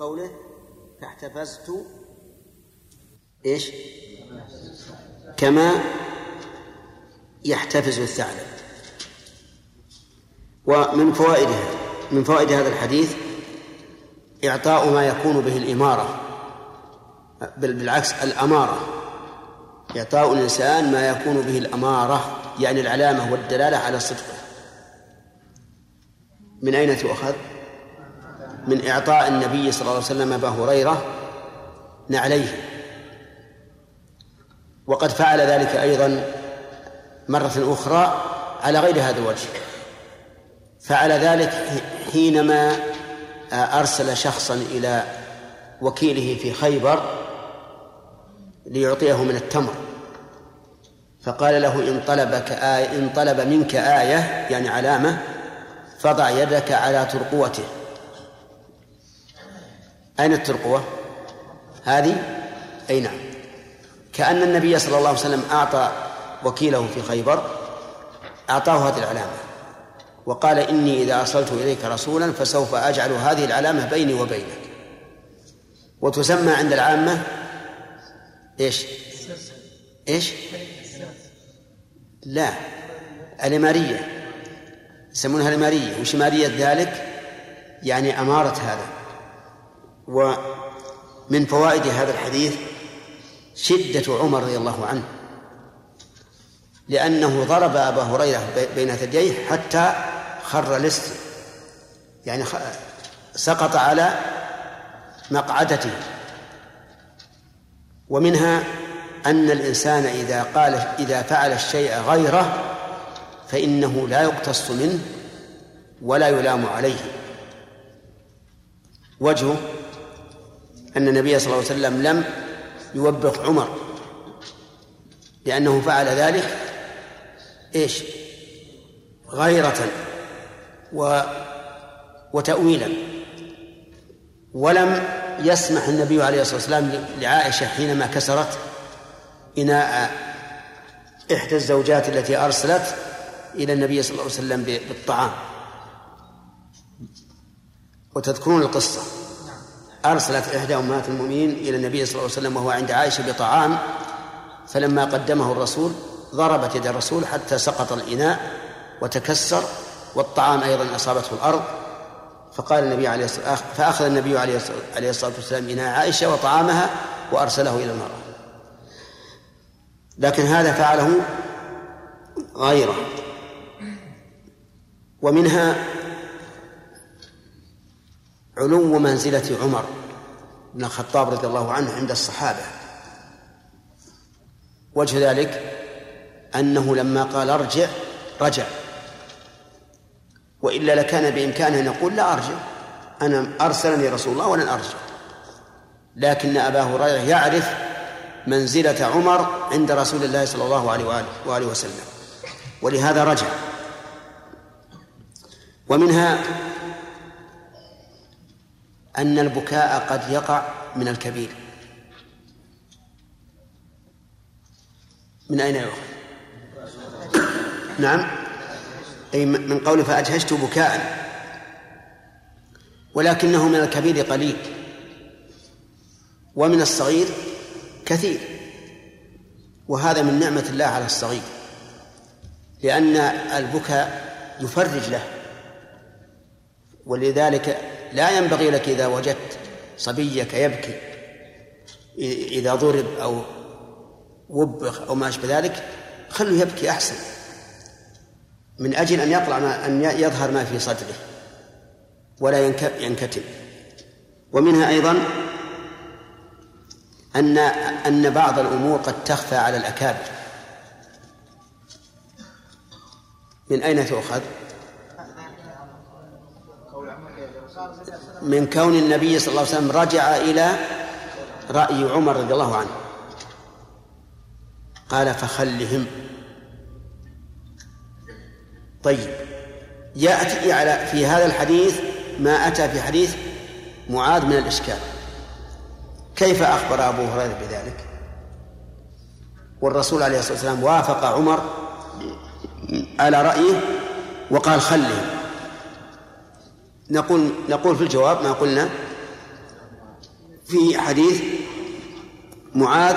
قوله فاحتفزت إيش؟ كما يحتفز الثعلب ومن فوائدها من فوائد هذا الحديث إعطاء ما يكون به الإمارة بل بالعكس الأمارة إعطاء الإنسان ما يكون به الأمارة يعني العلامة والدلالة على صدقه من أين تؤخذ؟ من إعطاء النبي صلى الله عليه وسلم أبا هريرة نعليه. وقد فعل ذلك أيضا مرة أخرى على غير هذا الوجه. فعل ذلك حينما أرسل شخصا إلى وكيله في خيبر ليعطيه من التمر. فقال له إن طلبك آية إن طلب منك آية يعني علامة فضع يدك على ترقوته. أين الترقوة؟ هذه؟ أي نعم. كأن النبي صلى الله عليه وسلم أعطى وكيله في خيبر أعطاه هذه العلامة وقال إني إذا أرسلت إليك رسولا فسوف أجعل هذه العلامة بيني وبينك. وتسمى عند العامة إيش؟ إيش؟ لا الإمارية. يسمونها الإمارية. وش إمارية ذلك؟ يعني أمارة هذا. ومن فوائد هذا الحديث شدة عمر رضي الله عنه لأنه ضرب أبا هريرة بين ثدييه حتى خر لست يعني سقط على مقعدته. ومنها أن الإنسان إذا قال إذا فعل الشيء غيره فإنه لا يقتص منه ولا يلام عليه. وجهه أن النبي صلى الله عليه وسلم لم يوبخ عمر. لأنه فعل ذلك إيش؟ غيرة و وتأويلا. ولم يسمح النبي عليه الصلاة والسلام لعائشة حينما كسرت إناء إحدى الزوجات التي أرسلت إلى النبي صلى الله عليه وسلم بالطعام. وتذكرون القصة. أرسلت إحدى أمهات المؤمنين إلى النبي صلى الله عليه وسلم وهو عند عائشة بطعام فلما قدمه الرسول ضربت يد الرسول حتى سقط الإناء وتكسر والطعام أيضا أصابته الأرض. فقال النبي عليه الصلاة فأخذ النبي عليه الصلاة والسلام إناء عائشة وطعامها وأرسله إلى المرأة. لكن هذا فعله غيره. ومنها علو منزلة عمر بن الخطاب رضي الله عنه عند الصحابة. وجه ذلك أنه لما قال ارجع رجع. وإلا لكان بإمكانه أن يقول لا أرجع. أنا أرسلني رسول الله ولن أرجع. لكن أبا هريرة يعرف منزلة عمر عند رسول الله صلى الله عليه وآله, وآله وسلم. ولهذا رجع. ومنها أن البكاء قد يقع من الكبير. من أين يؤخذ؟ نعم. أي من قول فأجهشت بكاء. ولكنه من الكبير قليل. ومن الصغير كثير. وهذا من نعمة الله على الصغير. لأن البكاء يفرج له. ولذلك لا ينبغي لك إذا وجدت صبيك يبكي إذا ضرب أو وبخ أو ما أشبه ذلك خله يبكي أحسن. من أجل أن يطلع ما أن يظهر ما في صدره ولا ينكتم. ومنها أيضا أن أن بعض الأمور قد تخفى على الأكابر. من أين تؤخذ؟ من كون النبي صلى الله عليه وسلم رجع إلى رأي عمر رضي الله عنه. قال فخلهم. طيب. يأتي على في هذا الحديث ما أتى في حديث معاذ من الإشكال. كيف أخبر أبو هريرة بذلك؟ والرسول عليه الصلاة والسلام وافق عمر على رأيه وقال خله نقول نقول في الجواب ما قلنا في حديث معاذ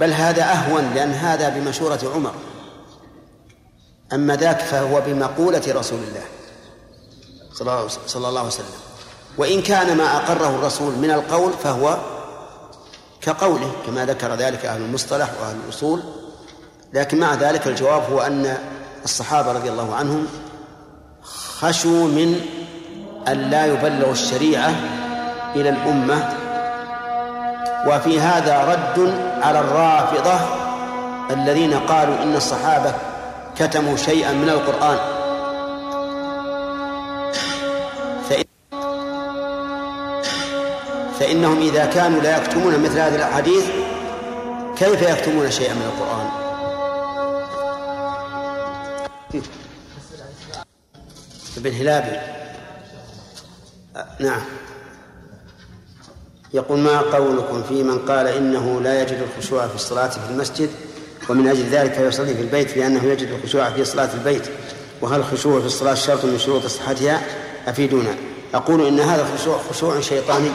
بل هذا أهون لأن هذا بمشورة عمر. أما ذاك فهو بمقولة رسول الله صلى الله عليه وسلم. وإن كان ما أقره الرسول من القول فهو كقوله كما ذكر ذلك أهل المصطلح وأهل الأصول. لكن مع ذلك الجواب هو أن الصحابة رضي الله عنهم خشوا من أن لا يبلغوا الشريعة إلى الأمة. وفي هذا رد على الرافضة الذين قالوا إن الصحابة كتموا شيئا من القرآن. فإن فإنهم إذا كانوا لا يكتمون مثل هذه الأحاديث كيف يكتمون شيئا من القرآن؟ ابن هلابي نعم. يقول ما قولكم في من قال إنه لا يجد الخشوع في الصلاة في المسجد ومن أجل ذلك يصلي في البيت لأنه يجد الخشوع في صلاة البيت. وهل الخشوع في الصلاة شرط من شروط صحتها؟ أفيدونا. أقول إن هذا الخشوع خشوع شيطاني.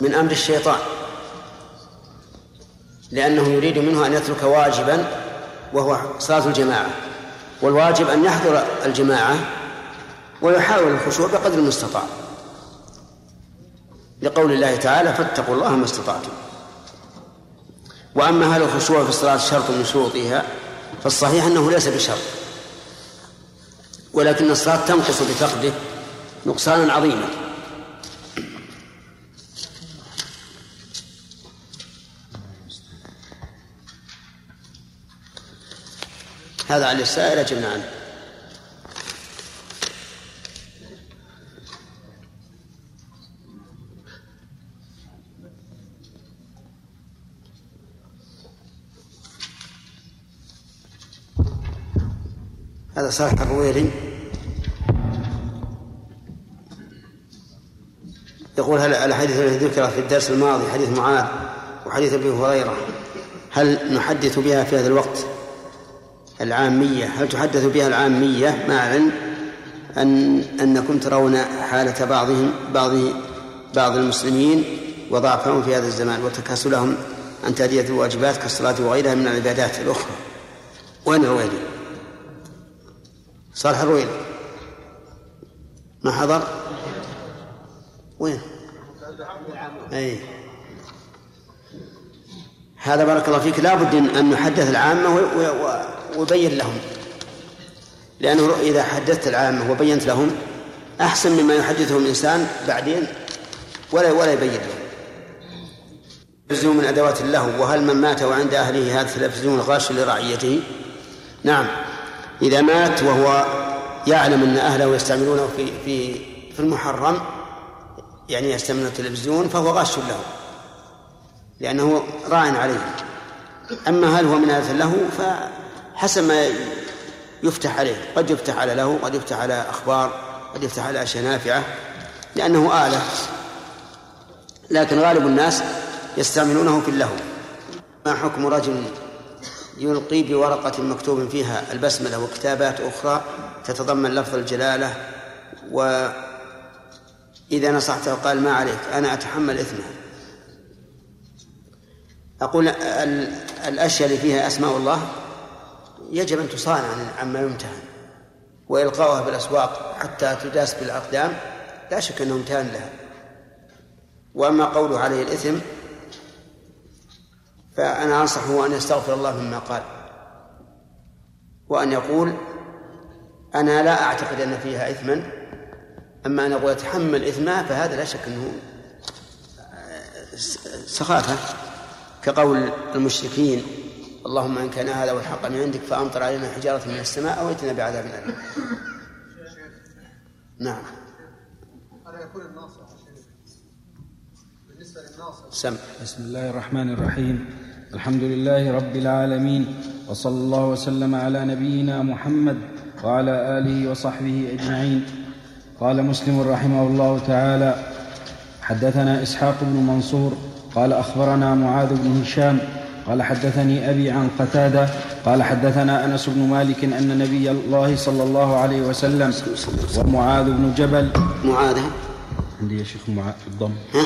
من أمر الشيطان. لأنه يريد منه أن يترك واجبا وهو صلاة الجماعة. والواجب أن يحضر الجماعة ويحاول الخشوع بقدر المستطاع. لقول الله تعالى فاتقوا الله ما استطعتم. وأما هل الخشوع في الصلاة شرط من شروطها فالصحيح أنه ليس بشرط. ولكن الصلاة تنقص بفقده نقصانا عظيما. هذا على السائل أجبنا عنه هذا صالح الرويري يقول هل الحديث الذي ذكر في الدرس الماضي حديث معاذ وحديث أبي هريرة هل نحدث بها في هذا الوقت؟ العامية هل تحدث بها العامية مع أن أنكم ترون حالة بعضهم بعض بعض المسلمين وضعفهم في هذا الزمان وتكاسلهم عن تأدية الواجبات كالصلاة وغيرها من العبادات الأخرى؟ وين الرويلي؟ صالح الرويلي ما حضر؟ وين؟ أي. هذا بارك الله فيك. لابد أن نحدث العامة وبين لهم. لأنه إذا حدثت العامة وبينت لهم أحسن مما يحدثهم الإنسان بعدين ولا ولا يبين لهم تلفزيون من أدوات اللهو وهل من مات وعند أهله هذا التلفزيون غاش لرعيته؟ نعم. إذا مات وهو يعلم أن أهله يستعملونه في في في المحرم يعني يستعملون التلفزيون فهو غاش له لأنه راع عليه. أما هل هو من آلة له فحسب ما يفتح عليه. قد يفتح على له قد يفتح على أخبار قد يفتح على أشياء نافعة لأنه آلة. لكن غالب الناس يستعملونه في اللهو. ما حكم رجل يلقي بورقة مكتوب فيها البسملة وكتابات أخرى تتضمن لفظ الجلالة وإذا نصحته قال ما عليك أنا أتحمل إثمه أقول الأشياء اللي فيها أسماء الله يجب أن تصان عما يمتهن وإلقاؤها بالأسواق حتى تداس بالأقدام لا شك أنه امتهان لها. وأما قوله عليه الإثم فأنا أنصحه أن يستغفر الله مما قال وأن يقول أنا لا أعتقد أن فيها إثما أما أن أقول أتحمل إثمها فهذا لا شك أنه سخافة كقول المشركين اللهم إن كان هذا والحق من عندك فأمطر علينا حجارة من السماء أو ائتنا بعذاب اليم. نعم. هذا يكون الناصر بالنسبة للناصر سم. بسم الله الرحمن الرحيم الحمد لله رب العالمين وصلى الله وسلم على نبينا محمد وعلى آله وصحبه أجمعين. قال مسلم رحمه الله تعالى حدثنا إسحاق بن منصور قال أخبرنا معاذ بن هشام قال حدثني أبي عن قتادة قال حدثنا أنس بن مالك أن نبي الله صلى الله عليه وسلم ومعاذ بن جبل. معاذ. عندي يا شيخ بالضم. ها؟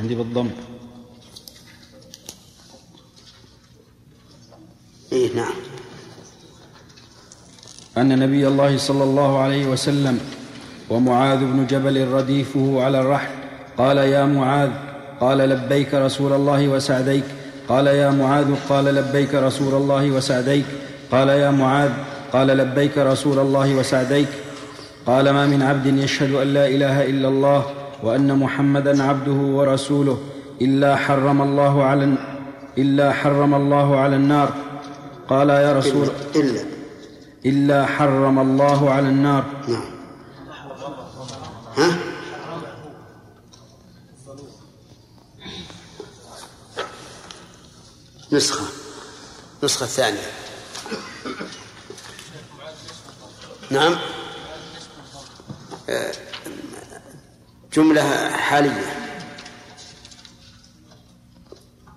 عندي بالضم. إيه نعم. أن نبي الله صلى الله عليه وسلم ومعاذ بن جبل رديفه على الرحل قال يا معاذ. قال لبيك رسول الله وسعديك. قال يا معاذ. قال لبيك رسول الله وسعديك. قال يا معاذ. قال لبيك رسول الله وسعديك. قال ما من عبد يشهد أن لا إله إلا الله وأن محمدا عبده ورسوله إلا حرم الله على إلا حرم الله على النار. قال يا رسول إلا. إلا حرم الله على النار. نعم. ها؟ نسخة. نسخة الثانية نعم. آه، جملة حالية.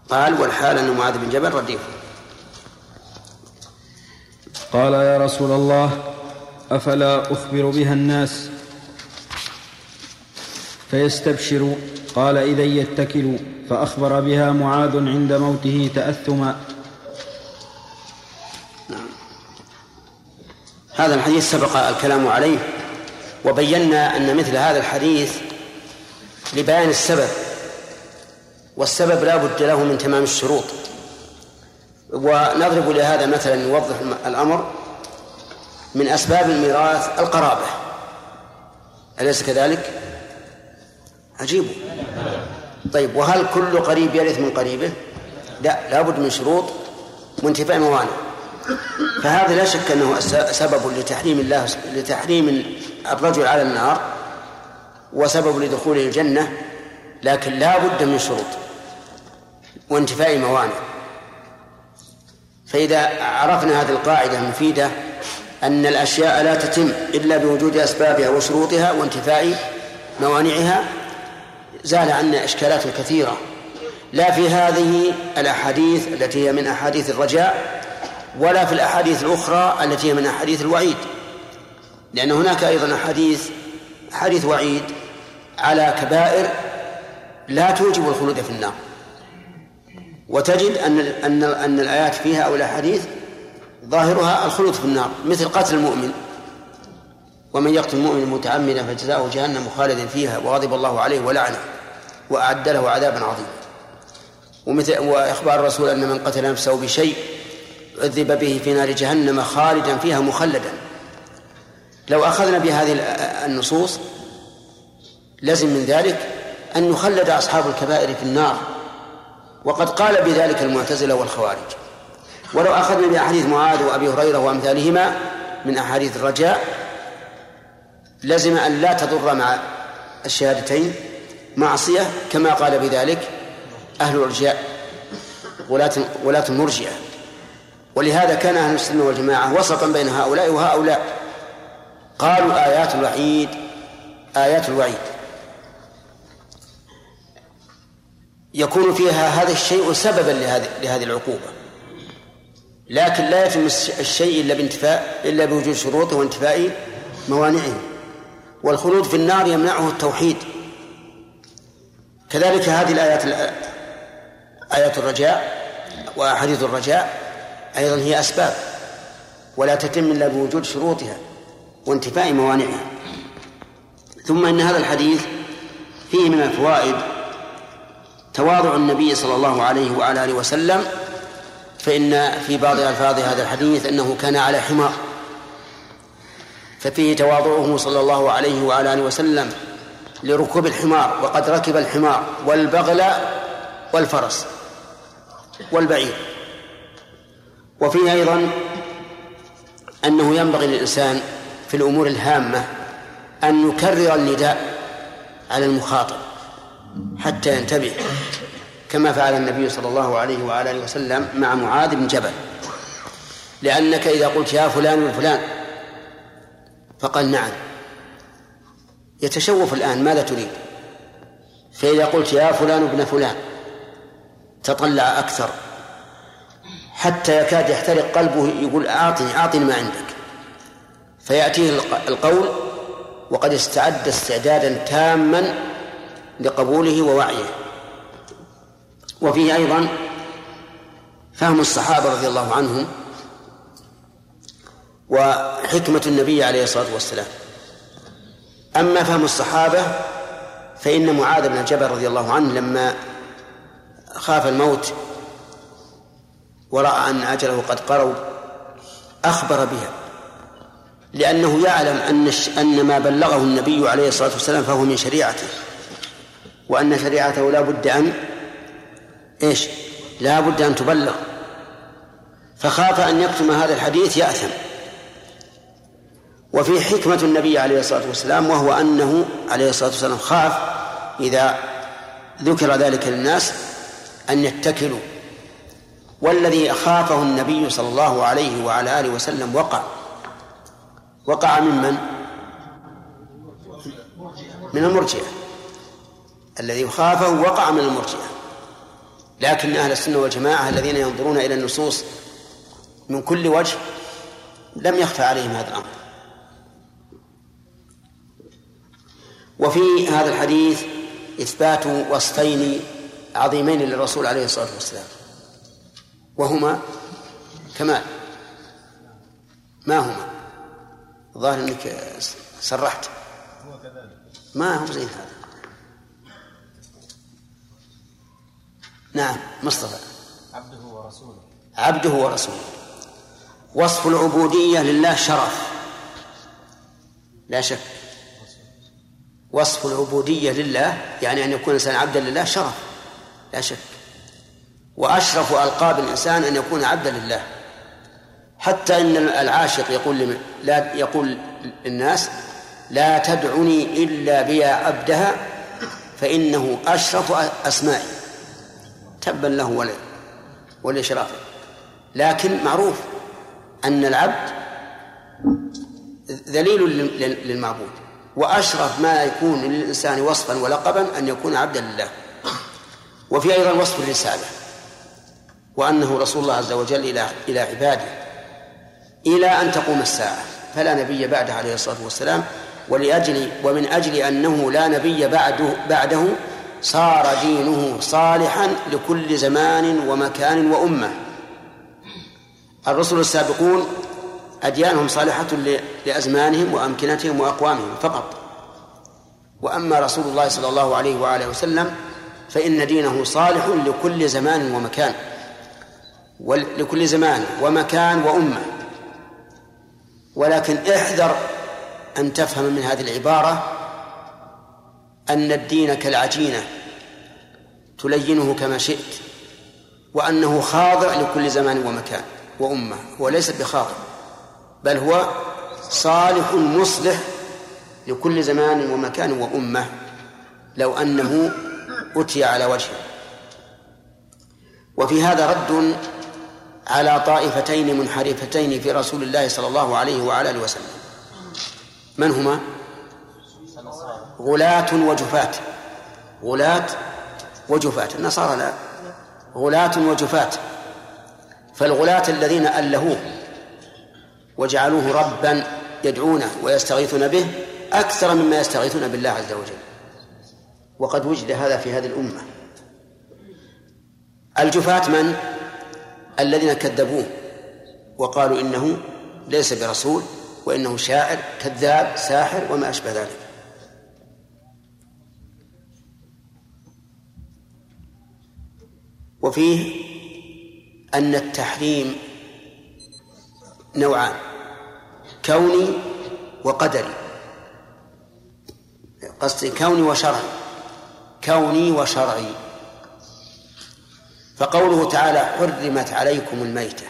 قال والحال أن معاذ بن جبل رديف. قال يا رسول الله أفلا أخبر بها الناس؟ فيستبشروا قال إذا يتكلوا فأخبر بها معاذ عند موته تأثما. هذا الحديث سبق الكلام عليه وبينا أن مثل هذا الحديث لبيان السبب والسبب لا بد له من تمام الشروط. ونضرب لهذا مثلا نوضح الأمر من أسباب الميراث القرابة أليس كذلك؟ عجيب طيب وهل كل قريب يرث من قريبه؟ لا لابد من شروط وانتفاء موانع فهذا لا شك أنه سبب لتحريم الله لتحريم الرجل على النار وسبب لدخوله الجنة لكن لا بد من شروط وانتفاء موانع فإذا عرفنا هذه القاعدة المفيدة أن الأشياء لا تتم إلا بوجود أسبابها وشروطها وانتفاء موانعها زال عنا إشكالات كثيرة. لا في هذه الأحاديث التي هي من أحاديث الرجاء ولا في الأحاديث الأخرى التي هي من أحاديث الوعيد. لأن هناك أيضا أحاديث حديث وعيد على كبائر لا توجب الخلود في النار. وتجد أن أن أن الآيات فيها أو الأحاديث ظاهرها الخلود في النار مثل قتل المؤمن. ومن يقتل المؤمن متعمدا فجزاؤه جهنم خالدا فيها وغضب الله عليه ولعنه وأعد له عذابا عظيما. ومثل وإخبار الرسول أن من قتل نفسه بشيء عذب به في نار جهنم خالدا فيها مخلدا. لو أخذنا بهذه النصوص لزم من ذلك أن يخلد أصحاب الكبائر في النار. وقد قال بذلك المعتزلة والخوارج. ولو أخذنا بأحاديث معاذ وأبي هريرة وأمثالهما من أحاديث الرجاء لزم أن لا تضر مع الشهادتين معصية كما قال بذلك أهل الرجاء ولاة ولاة المرجئة. ولهذا كان أهل السنة والجماعة وسطا بين هؤلاء وهؤلاء. قالوا آيات الوعيد آيات الوعيد. يكون فيها هذا الشيء سببا لهذه العقوبة. لكن لا يتم الشيء إلا بانتفاء إلا بوجود شروطه وانتفاء موانعه. والخلود في النار يمنعه التوحيد. كذلك هذه الآيات آيات الرجاء وأحاديث الرجاء أيضا هي أسباب. ولا تتم إلا بوجود شروطها وانتفاء موانعها. ثم إن هذا الحديث فيه من الفوائد تواضع النبي صلى الله عليه وعلى آله وسلم فإن في بعض ألفاظ هذا الحديث أنه كان على حمار ففيه تواضعه صلى الله عليه وعلى آله وسلم لركوب الحمار وقد ركب الحمار والبغل والفرس والبعير. وفيه أيضا أنه ينبغي للإنسان في الأمور الهامة أن يكرر النداء على المخاطب. حتى ينتبه. كما فعل النبي صلى الله عليه وعلى آله وسلم مع معاذ بن جبل. لأنك إذا قلت يا فلان وفلان فقال نعم. يتشوف الآن ماذا تريد؟ فإذا قلت يا فلان ابن فلان تطلع أكثر. حتى يكاد يحترق قلبه يقول أعطني أعطني ما عندك. فيأتيه القول وقد استعد استعدادا تاما لقبوله ووعيه. وفيه أيضا فهم الصحابة رضي الله عنهم وحكمة النبي عليه الصلاة والسلام. أما فهم الصحابة فإن معاذ بن جبل رضي الله عنه لما خاف الموت ورأى أن أجله قد قرب أخبر بها لأنه يعلم أن أن ما بلغه النبي عليه الصلاة والسلام فهو من شريعته. وأن شريعته لا بد أن إيش؟ لا بد أن تبلغ. فخاف أن يكتم هذا الحديث يأثم. وفي حكمة النبي عليه الصلاة والسلام وهو أنه عليه الصلاة والسلام خاف إذا ذكر ذلك للناس أن يتكلوا. والذي خافه النبي صلى الله عليه وعلى آله وسلم وقع. وقع ممن من المرجئة. الذي خافه وقع من المرجئة. لكن أهل السنة والجماعة الذين ينظرون إلى النصوص من كل وجه لم يخفى عليهم هذا الأمر. وفي هذا الحديث إثبات وصفين عظيمين للرسول عليه الصلاة والسلام. وهما كمال. ما هما؟ الظاهر إنك سرحت. هو كذلك. ما هو زي هذا؟ نعم مصطفى. عبده ورسوله. عبده ورسوله. وصف العبودية لله شرف. لا شك. وصف العبودية لله يعني أن يكون الإنسان عبدا لله شرف. لا شك. وأشرف ألقاب الإنسان أن يكون عبدا لله. حتى إن العاشق يقول لا يقول للناس لا تدعني إلا بيا عبدها فإنه أشرف أسمائي. تبا له ولإشرافه لكن معروف أن العبد ذليل للمعبود. وأشرف ما يكون للإنسان وصفا ولقبا أن يكون عبدا لله. وفي أيضا وصف الرسالة. وأنه رسول الله عز وجل إلى إلى عباده. إلى أن تقوم الساعة. فلا نبي بعده عليه الصلاة والسلام. ولأجل ومن أجل أنه لا نبي بعده بعده صار دينه صالحا لكل زمان ومكان وأمة. الرسل السابقون أديانهم صالحة لأزمانهم وأمكنتهم وأقوامهم فقط. وأما رسول الله صلى الله عليه وآله وسلم فإن دينه صالح لكل زمان ومكان. ولكل زمان ومكان وأمة. ولكن احذر أن تفهم من هذه العبارة أن الدين كالعجينة تلينه كما شئت وأنه خاضع لكل زمان ومكان وأمة هو ليس بخاضع بل هو صالح مصلح لكل زمان ومكان وأمة لو أنه أتي على وجهه. وفي هذا رد على طائفتين منحرفتين في رسول الله صلى الله عليه وعلى آله وسلم. من هما؟ غلاة وجفاة غلاة وجفاة النصارى لا. غلاة وجفاة فالغلاة الذين ألهوه وجعلوه ربا يدعونه ويستغيثون به أكثر مما يستغيثون بالله عز وجل. وقد وجد هذا في هذه الأمة. الجفاة من؟ الذين كذبوه وقالوا إنه ليس برسول وإنه شاعر كذاب ساحر وما أشبه ذلك. وفيه أن التحريم نوعان كوني وقدري. قصدي كوني وشرعي. كوني وشرعي. فقوله تعالى حرمت عليكم الميتة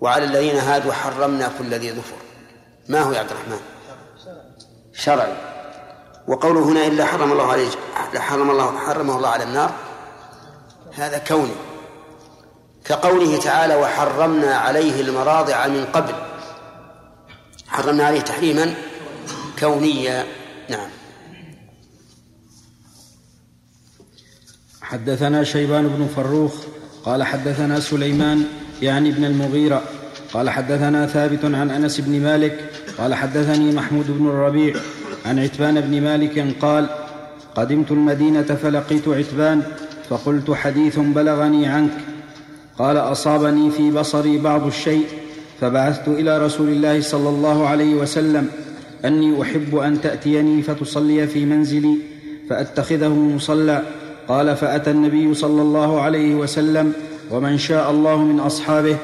وعلى الذين هادوا حرمنا كل ذي ظفر. ما هو يا عبد الرحمن؟ شرعي. وقوله هنا إلا حرم الله عليه حرم الله حرمه الله على النار. هذا كوني. كقوله تعالى وحرمنا عليه المراضع من قبل حرمنا عليه تحريما كونيا. نعم. حدثنا شيبان بن فروخ قال حدثنا سليمان يعني ابن المغيرة. قال حدثنا ثابت عن أنس بن مالك قال حدثني محمود بن الربيع عن عتبان بن مالك قال قدمت المدينة فلقيت عتبان فقلت حديث بلغني عنك. قال أصابني في بصري بعض الشيء فبعثت إلى رسول الله صلى الله عليه وسلم أني أحب أن تأتيني فتصلي في منزلي فأتخذه مصلى. قال فأتى النبي صلى الله عليه وسلم ومن شاء الله من أصحابه.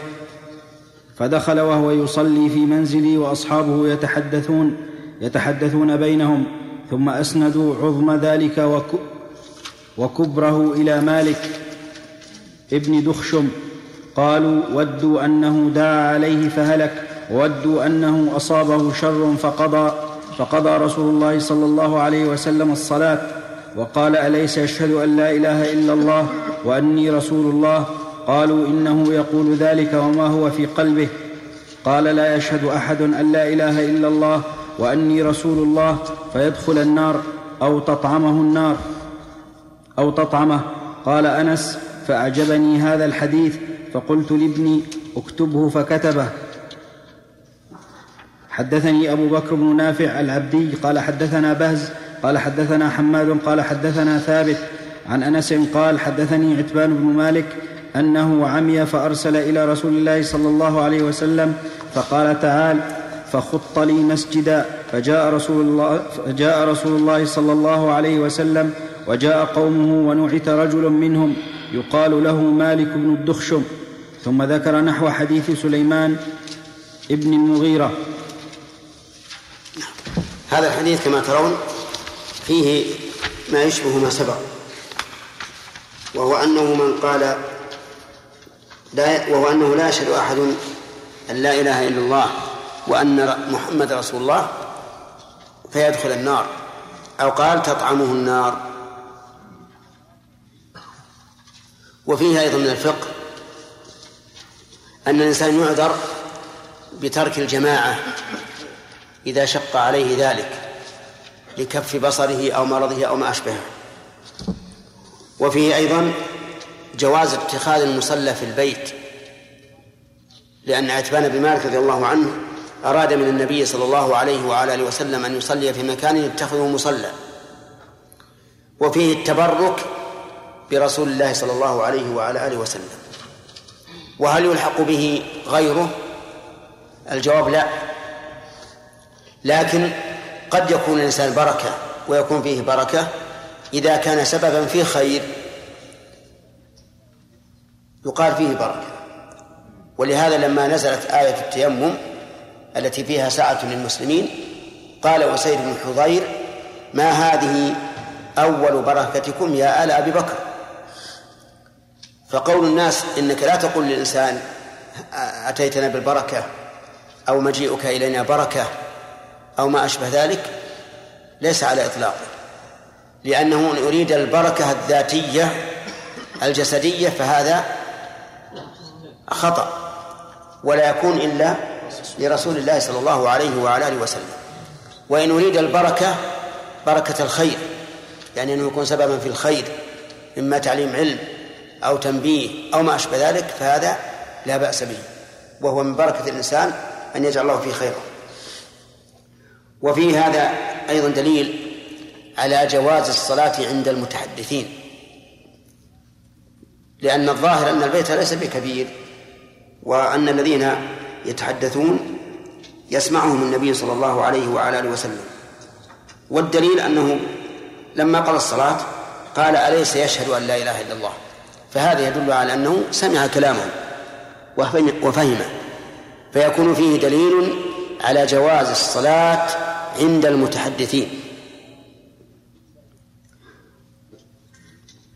فدخل وهو يصلي في منزلي وأصحابه يتحدثون يتحدثون بينهم ثم أسندوا عظم ذلك وكبره إلى مالك ابن دخشم. قالوا ودوا أنه دعا عليه فهلك ودوا أنه أصابه شر فقضى فقضى رسول الله صلى الله عليه وسلم الصلاة. وقال أليس يشهد أن لا إله إلا الله وأني رسول الله؟ قالوا إنه يقول ذلك وما هو في قلبه. قال لا يشهد أحد أن لا إله إلا الله وأني رسول الله فيدخل النار أو تطعمه النار. أو تطعمه. قال أنس فأعجبني هذا الحديث فقلت لابني اكتبه فكتبه. حدثني أبو بكر بن نافع العبدي قال حدثنا بهز قال حدثنا حماد قال حدثنا ثابت. عن أنس قال حدثني عتبان بن مالك أنه عمي فأرسل إلى رسول الله صلى الله عليه وسلم فقال تعال فخط لي مسجدا. فجاء رسول الله فجاء رسول الله صلى الله عليه وسلم وجاء قومه ونعت رجل منهم يقال له مالك بن الدخشم ثم ذكر نحو حديث سليمان ابن المغيرة. هذا الحديث كما ترون فيه ما يشبه ما سبق وهو أنه من قال لا وهو أنه لا يشهد أحد أن لا إله إلا الله وأن محمد رسول الله فيدخل النار أو قال تطعمه النار. وفيه أيضا من الفقه أن الإنسان يعذر بترك الجماعة إذا شق عليه ذلك لكف بصره أو مرضه أو ما أشبهه. وفيه أيضا جواز اتخاذ المصلى في البيت لأن عتبان بن مالك رضي الله عنه أراد من النبي صلى الله عليه وعلى آله وسلم أن يصلي في مكان يتخذه مصلى. وفيه التبرك برسول الله صلى الله عليه وعلى آله وسلم. وهل يلحق به غيره؟ الجواب لا. لكن قد يكون الإنسان بركة ويكون فيه بركة إذا كان سببا في خير. يقال فيه بركة. ولهذا لما نزلت آية التيمم التي فيها سعة للمسلمين قال وسيد بن حضير ما هذه أول بركتكم يا آل أبي بكر؟ فقول الناس إنك لا تقول للإنسان أتيتنا بالبركة أو مجيئك إلينا بركة أو ما أشبه ذلك ليس على إطلاقه. لأنه إن أريد البركة الذاتية الجسدية فهذا خطأ ولا يكون إلا لرسول الله صلى الله عليه وعلى آله وسلم. وإن أريد البركة بركة الخير يعني أنه يكون سببا في الخير إما تعليم علم أو تنبيه أو ما أشبه ذلك فهذا لا بأس به. وهو من بركة الإنسان أن يجعل الله فيه خيرا. وفي هذا أيضا دليل على جواز الصلاة عند المتحدثين. لأن الظاهر أن البيت ليس بكبير وأن الذين يتحدثون يسمعهم النبي صلى الله عليه وعلى آله وسلم. والدليل أنه لما قضى الصلاة قال أليس يشهد أن لا إله إلا الله؟ فهذا يدل على أنه سمع كلامه وفهمه فيكون فيه دليل على جواز الصلاة عند المتحدثين.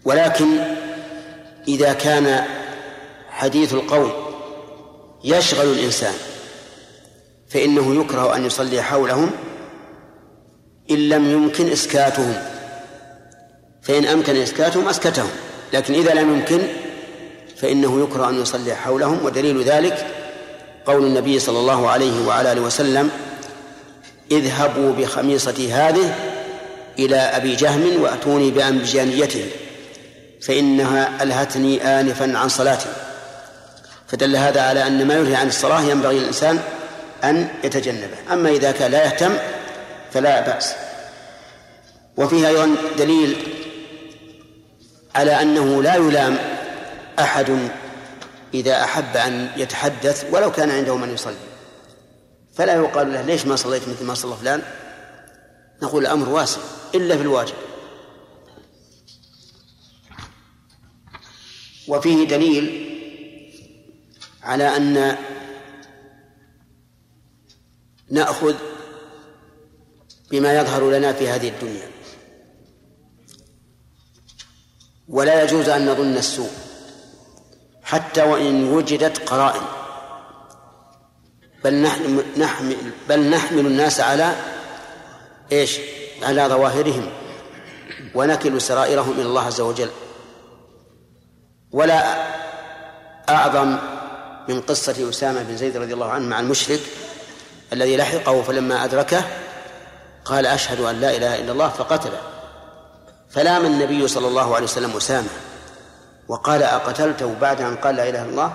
ولكن إذا كان حديث القول يشغل الإنسان فإنه يكره أن يصلي حولهم إن لم يمكن إسكاتهم. فإن أمكن إسكاتهم أسكتهم. لكن إذا لم يمكن فإنه يكره أن يصلي حولهم ودليل ذلك قول النبي صلى الله عليه وعلى آله وسلم اذهبوا بخميصتي هذه إلى أبي جهم وأتوني بأنبجانيته فإنها ألهتني آنفا عن صلاتي. فدل هذا على أن ما ينهي عن الصلاة ينبغي للإنسان أن يتجنبه أما إذا كان لا يهتم فلا بأس. وفيها أيضا دليل على أنه لا يلام أحد إذا أحب أن يتحدث ولو كان عنده من يصلي. فلا يقال له ليش ما صليت مثل ما صلى فلان؟ نقول الأمر واسع إلا في الواجب. وفيه دليل على أن نأخذ بما يظهر لنا في هذه الدنيا. ولا يجوز أن نظن السوء حتى وإن وجدت قرائن. بل نحمل, نحمل بل نحمل الناس على إيش؟ على ظواهرهم ونكل سرائرهم إلى الله عز وجل. ولا أعظم من قصة أسامة بن زيد رضي الله عنه مع المشرك الذي لحقه فلما أدركه قال أشهد أن لا إله إلا الله فقتله. فلام النبي صلى الله عليه وسلم أسامة وقال أقتلته بعد أن قال لا إله إلا الله؟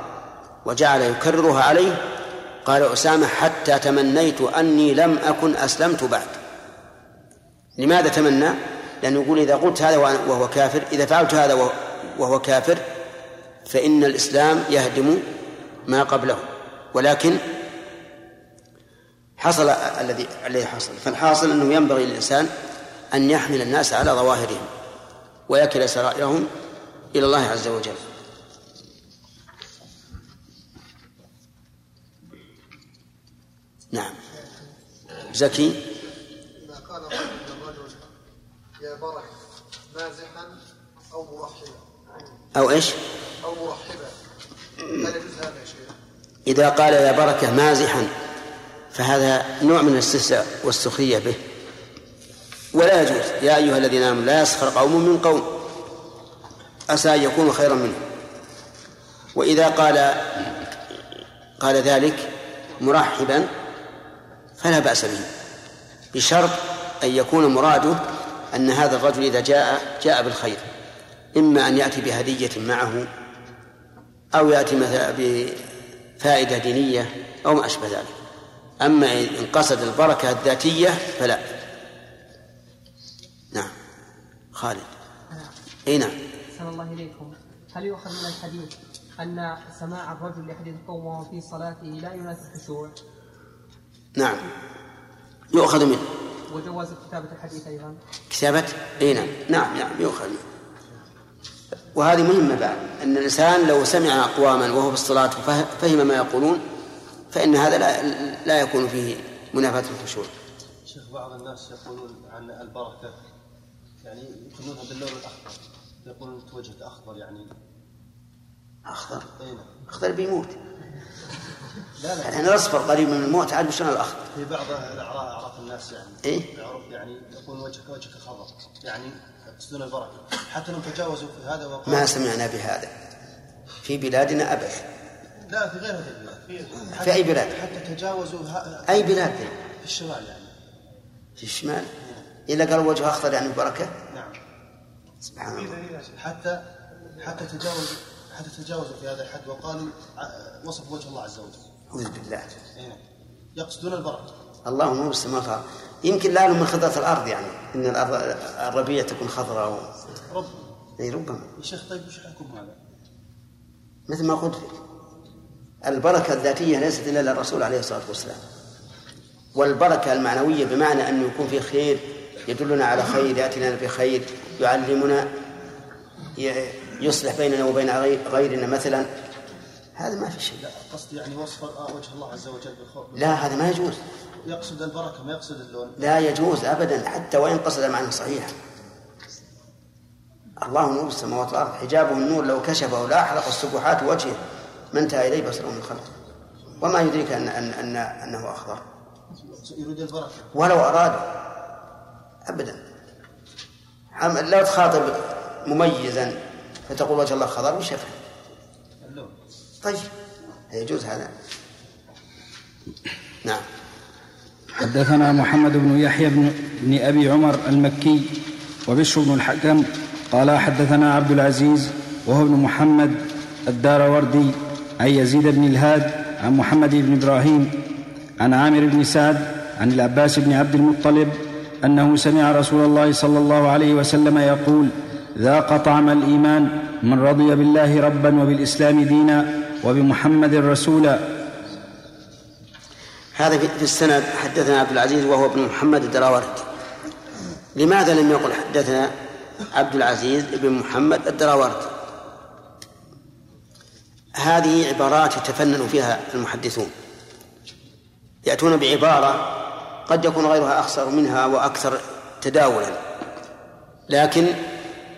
وجعل يكررها عليه؟ قال أسامة حتى تمنيت أني لم أكن أسلمت بعد. لماذا تمنى؟ لأنه يقول إذا قلت هذا وهو كافر إذا فعلت هذا وهو كافر فإن الإسلام يهدم ما قبله. ولكن حصل الذي الذي حصل. فالحاصل أنه ينبغي للإنسان أن يحمل الناس على ظواهرهم ويكل سرائرهم إلى الله عز وجل. نعم. زكي؟ إذا قال الرجل يا بركة مازحا أو مرحبا. أو إيش؟ أو مرحبا. هل يجوز هذا يا شيخ؟ إذا قال يا بركة مازحا فهذا نوع من الاستهزاء والسخرية به. ولا يجوز. يا أيها الذين آمنوا لا يسخر قوم من قوم. عسى أن يكونوا خيرا منهم. وإذا قال قال ذلك مرحبا فلا بأس به. بشرط أن يكون مراده أن هذا الرجل إذا جاء جاء بالخير. إما أن يأتي بهدية معه أو يأتي مثلا بفائدة دينية أو ما أشبه ذلك. أما إن قصد البركة الذاتية فلا نعم خالد. أي نعم. أحسن الله إليكم. هل يؤخذ من الحديث أن سماع الرجل لحديث القوم وهو في صلاته لا يناسب الخشوع؟ نعم. يؤخذ منه. وجواز كتابة الحديث أيضا؟ كتابة؟ أي نعم. نعم نعم يؤخذ منه. وهذه مهمة بعد. أن الإنسان لو سمع أقواما وهو في الصلاة وفهم ما يقولون فإن هذا لا لا يكون فيه منافاة الخشوع. شيخ بعض الناس يقولون عن البركة. يعني يكونونها باللون الأخضر. يقولون توجهت أخضر يعني. أخضر؟ أي نعم. أخضر بيموت. لا لا. يعني الأصفر قريب من الموت عاد شلون الأخضر؟ في بعض أعراف الناس يعني. إيه؟ يعرف يعني يقول وجهك وجهك خضر يعني يقصدون البركة. حتى لو تجاوزوا في هذا وقالوا ما سمعنا بهذا. في بلادنا أبدا لا في غير هذه البلاد. في أي بلاد؟ حتى تجاوزوا ها- أي بلاد؟ في الشمال يعني. في الشمال؟ إلا قالوا وجه أخضر يعني بركة؟ نعم. سبحان الله. حتى حتى تجاوزوا حتى تجاوزوا في هذا الحد وقالوا وصف وجه الله عز وجل. أعوذ بالله. نعم. يقصدون البركة. الله نور السماوات يمكن لا من خضرة الأرض يعني إن الأرض الربيع تكون خضراء. و... رب. أي ربما. يا شيخ طيب وش حكم هذا؟ مثل ما قلت لك. البركة الذاتية ليست إلا للرسول عليه الصلاة والسلام. والبركة المعنوية بمعنى أنه يكون في خير يدلنا على خير يأتي لنا بخير يعلمنا يصلح بيننا وبين غي- غيرنا مثلا. هذا ما في شيء. لا قصدي يعني وصف وجه الله عز وجل بالخوف. لا هذا ما يجوز. يقصد البركة ما يقصد اللون. لا يجوز أبدا حتى وإن قصد المعنى صحيحا الله نور السماوات والأرض حجابه النور لو كشفه لأحرق السبحات وجهه. ما انتهى إليه بصره من خلقه وما يدريك أن, أن, أن أنه أخضر. يريد البركة. ولو أراد أبدا. عم- لا تخاطب مميزا فتقول وجه الله خضر وش اللون طيب يجوز هذا. نعم. حدثنا محمد بن يحيى بن, بن أبي عمر المكي وبشر بن الحكم قال حدثنا عبد العزيز وهو ابن محمد الدار وردي عن يزيد بن الهاد عن محمد بن إبراهيم عن عامر بن سعد عن العباس بن عبد المطلب أنه سمع رسول الله صلى الله عليه وسلم يقول ذاق طعم الإيمان من رضي بالله ربا وبالإسلام دينا وبمحمد رسولا هذا في السند حدثنا عبد العزيز وهو ابن محمد الدراوردي. لماذا لم يقل حدثنا عبد العزيز بن محمد الدراوردي؟ هذه عبارات يتفنن فيها المحدثون. يأتون بعبارة قد يكون غيرها أخسر منها وأكثر تداولا. لكن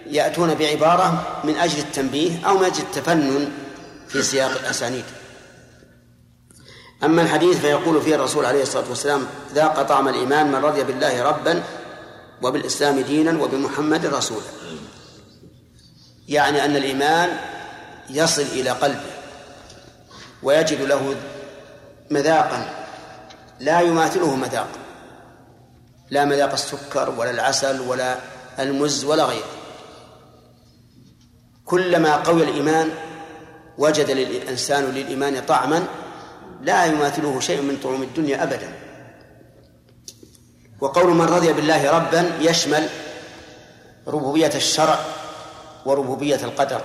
يأتون بعبارة من أجل التنبيه أو من أجل التفنن في سياق الأسانيد. أما الحديث فيقول فيه الرسول عليه الصلاة والسلام ذاق طعم الإيمان من رضي بالله ربا وبالإسلام دينا وبمحمد رسولا. يعني أن الإيمان يصل إلى قلبه ويجد له مذاقا لا يماثله مذاق. لا مذاق السكر ولا العسل ولا المز ولا غيره. كلما قوي الإيمان وجد الإنسان للإيمان طعما لا يماثله شيء من طعوم الدنيا أبدا. وقول من رضي بالله ربا يشمل ربوبية الشرع وربوبية القدر.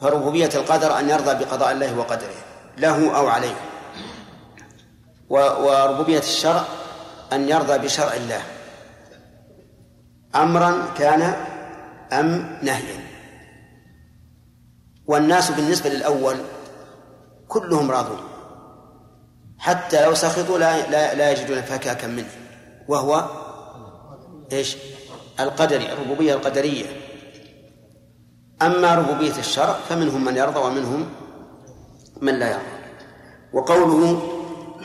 فربوبية القدر أن يرضى بقضاء الله وقدره له أو عليه. وربوبية الشرع أن يرضى بشرع الله. أمرا كان أم نهيا. والناس بالنسبة للأول كلهم راضون. حتى لو سخطوا لا, لا, لا يجدون فكاكا منه. وهو إيش؟ القدري الربوبية القدرية. أما ربوبية الشرع فمنهم من يرضى ومنهم من لا يرضى. وقوله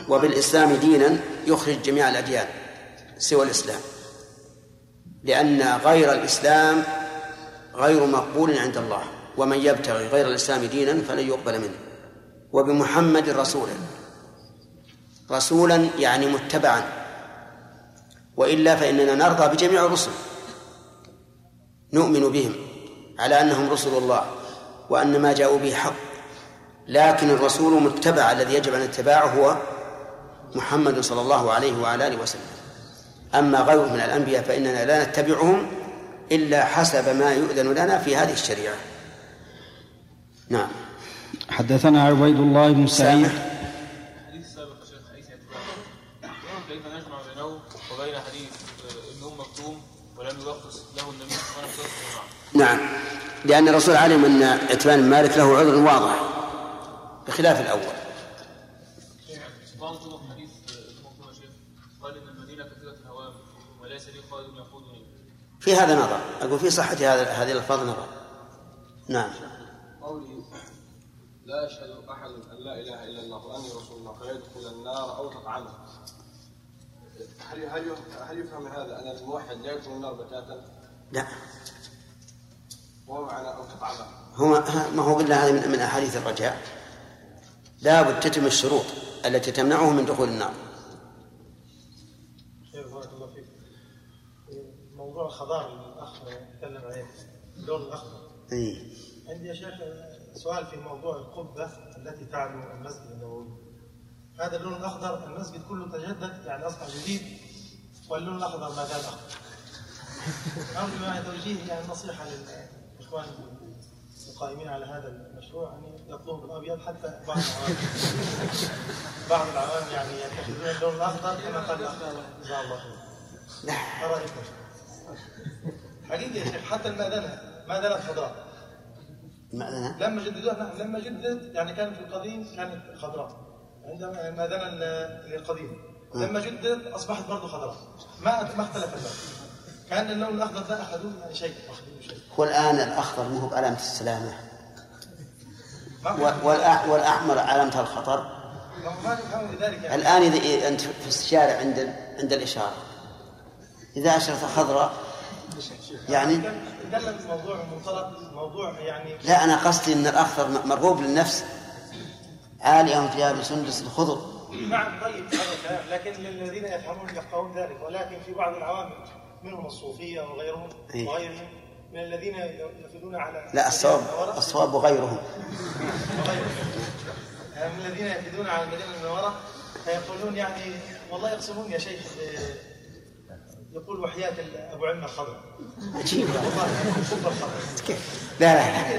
وبالإسلام دينا يخرج جميع الأديان سوى الإسلام لأن غير الإسلام غير مقبول عند الله ومن يبتغي غير الإسلام دينا فلن يقبل منه. وبمحمد رسولا رسولا يعني متبعا وإلا فإننا نرضى بجميع الرسل نؤمن بهم على أنهم رسل الله وأن ما جاءوا به حق لكن الرسول متبع الذي يجب أن نتبعه هو محمد صلى الله عليه وعلى آله وسلم. أما غيره من الأنبياء فإننا لا نتبعهم إلا حسب ما يؤذن لنا في هذه الشريعة. نعم. حدثنا عبيد الله بن سعيد. كيف نجمع بينه وبين حديث ابن ام مكتوم ولم له النبي صلى الله عليه وسلم نعم. لأن الرسول علم أن عتبان مالك له عذر واضح بخلاف الأول سبحان الله حديث ابن مكتوم يا شيخ قال ان المدينة كثيره الهوام وليس لي قائد يقودني في هذا نظر. أقول في صحة هذا هذه الألفاظ نظر. نعم. قولي لا يشهد أحد أن لا إله إلا الله واني رسول الله فيدخل النار أو تطعمه. هل هل هل يفهم هذا أن الموحد لا يدخل النار بتاتا؟ لا. وهو معنى أو تطعمه. هو ما هو قلنا هذا من, من أحاديث الرجاء. لابد تتم الشروط التي تمنعه من دخول النار شيخ بارك الله فيك موضوع الخضار الاخ تكلم عليه اللون الاخضر إيه. عندي يا شيخ سؤال في موضوع القبة التي تعلو المسجد النبوي هذا اللون الأخضر المسجد كله تجدد يعني أصبح جديد واللون الأخضر ما زال أخضر. أرجو يعني توجيه يعني نصيحه للإخوان القائمين على هذا المشروع أن يطلبوا بالابيض حتى بعض العوام. بعض العوام يعني يتخذون اللون الأخضر كما قال الاخ جزاه الله. خير ما رايكم حقيقي يا شيخ حتى المأذنة مأذنة خضراء مأذنة لما جددوها نعم لما جدد يعني كانت في القديم كانت خضراء. عندما المأذنة ال- القديم لما جدد أصبحت برضه خضراء. ما ما اختلف اللون كأن اللون الأخضر ده أخذوه يعني شيء أخذوه شيء. والآن الأخضر مو بعلامة السلامة. ما والأحمر علامة الخطر. ما ما يعني. الآن إذا أنت في الشارع عند عند الإشارة. إذا أشرت خضراء يعني؟ موضوع يعني لا أنا قصدي أن الأخضر مرغوب للنفس. عالية ثياب سندس الخضر. نعم طيب هذا الكلام لكن للذين يفهمون يفقهون ذلك. ولكن في بعض العوام منهم الصوفية وغيرهم إيه. وغيرهم. من الذين يفيدون على لا الصواب الصواب غيرهم. وغيرهم. من الذين يفيدون على المدينة المنورة فيقولون يعني والله يقسمون يا شيخ يقول وحياة أبو عمة خضر. عجيب. كيف لا لا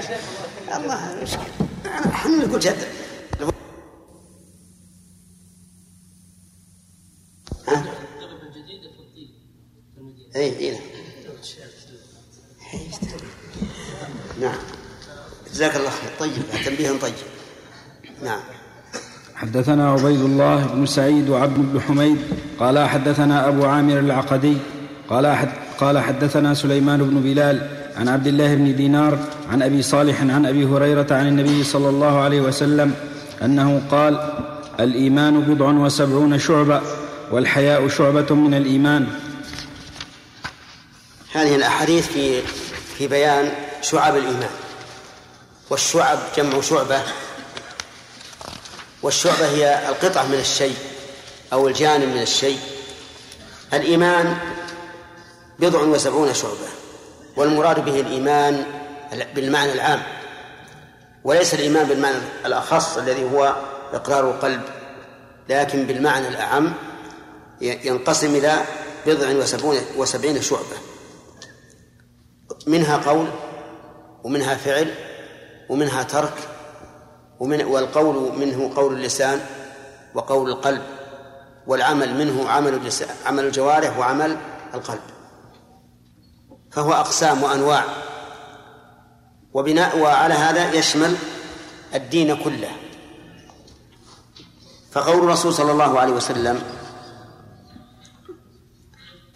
لا الله مشكلة. إحنا نقول جد؟ اي اي نعم. جزاك الله خير. طيب تنبيه طيب. نعم. حدثنا عبيد الله بن سعيد وعبد بن حميد قال حدثنا أبو عامر العقدي قال حد قال حدثنا سليمان بن بلال عن عبد الله بن دينار عن أبي صالح عن أبي هريرة عن النبي صلى الله عليه وسلم أنه قال الإيمان بضع وسبعون شعبة والحياء شعبة من الإيمان. هذه الأحاديث في في بيان شعب الإيمان. والشعب جمع شعبة والشعبة هي القطعة من الشيء أو الجانب من الشيء. الإيمان بضع وسبعون شعبة والمراد به الإيمان بالمعنى العام. وليس الإيمان بالمعنى الأخص الذي هو إقرار القلب لكن بالمعنى الأعم ينقسم إلى بضع وسبعون وسبعين شعبة. منها قول ومنها فعل ومنها ترك ومن والقول منه قول اللسان وقول القلب والعمل منه عمل عمل الجوارح وعمل القلب. فهو أقسام وأنواع. وبناء وعلى هذا يشمل الدين كله. فقول الرسول صلى الله عليه وسلم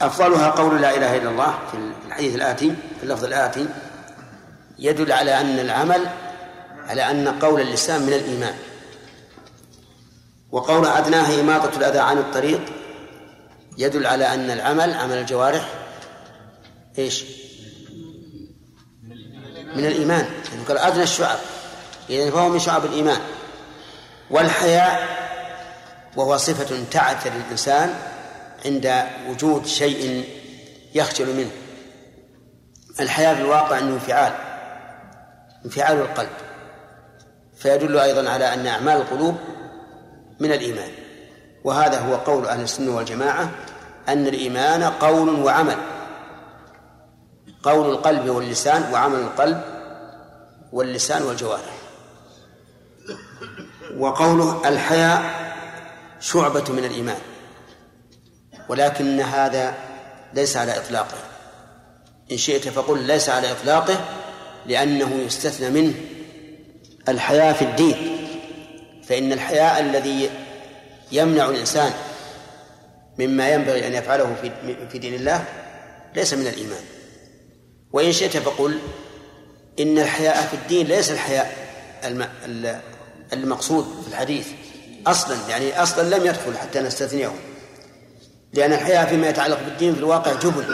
أفضلها قول لا إله إلا الله في الحديث الآتي في اللفظ الآتي يدل على أن العمل على أن قول اللسان من الإيمان. وقول أدناها إماطة الأذى عن الطريق يدل على أن العمل عمل الجوارح إيش؟ من الإيمان. يعني قال أدنى الشعب. إذا فهو من شعب الإيمان. والحياء وهو صفة تعثر الإنسان عند وجود شيء يخجل منه. الحياة في الواقع أنه انفعال انفعال القلب. فيدل أيضا على أن أعمال القلوب من الإيمان. وهذا هو قول أهل السنة والجماعة أن الإيمان قول وعمل. قول القلب واللسان وعمل القلب واللسان والجوارح. وقوله الحياء شعبة من الإيمان. ولكن هذا ليس على إطلاقه. إن شئت فقل ليس على إطلاقه لأنه يستثنى منه الحياء في الدين فإن الحياء الذي يمنع الإنسان مما ينبغي أن يفعله في دين الله ليس من الإيمان. وإن شئت فقل إن الحياء في الدين ليس الحياء المقصود في الحديث أصلا يعني أصلا لم يدخل حتى نستثنيه. لأن الحياء فيما يتعلق بالدين في الواقع جبن.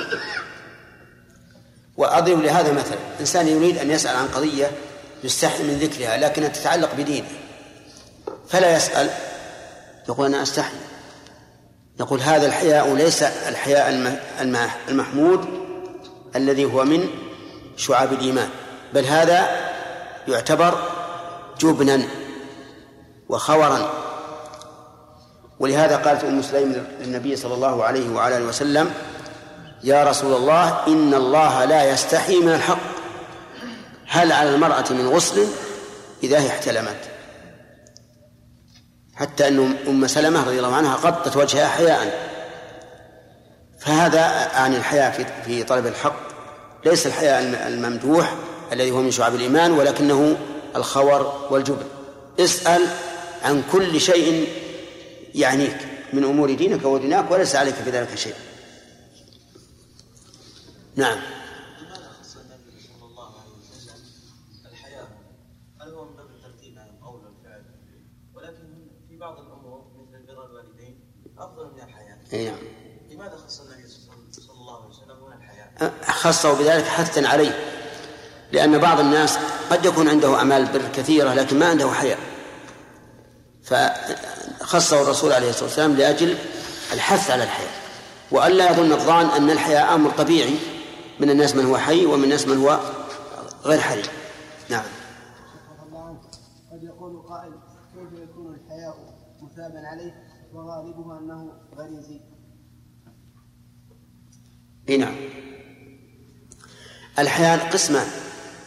وأضرب لهذا مثلا إنسان يريد أن يسأل عن قضية يستحي من ذكرها لكنها تتعلق بدينه. فلا يسأل. يقول أنا أستحي. يقول هذا الحياء ليس الحياء المحمود الذي هو من شعاب الإيمان بل هذا يعتبر جبنا وخورا. ولهذا قالت أم سليم للنبي صلى الله عليه وعلى آله وسلم يا رسول الله إن الله لا يستحي من الحق. هل على المرأة من غسل إذا هي احتلمت؟ حتى أن أم سلمة رضي الله عنها غطت وجهها حياء فهذا عن الحياء في في طلب الحق. ليس الحياء الممدوح الذي هو من شعب الإيمان ولكنه الخور والجبن. اسأل عن كل شيء يعنيك من أمور دينك ودنياك وليس عليك في ذلك شيء. نعم لماذا خص النبي صلى الله عليه وسلم الحياة؟ هل هو من باب الترتيب على القول والفعل؟ ولكن في بعض الأمور مثل بر الوالدين أفضل أي نعم. لماذا خص النبي صلى الله عليه وسلم هنا الحياة؟ خصه بذلك حثا عليه. لأن بعض الناس قد يكون عنده أعمال بر كثيرة لكن ما عنده حياة. فخصه الرسول عليه الصلاة والسلام لأجل الحث على الحياة. وألا يظن الظان أن الحياة أمر طبيعي من الناس من هو حي ومن الناس من هو غير حي. نعم. قد يقول قائل كيف يكون الحياء مثابا عليه وغالبه غريزي اي نعم. الحياء قسمان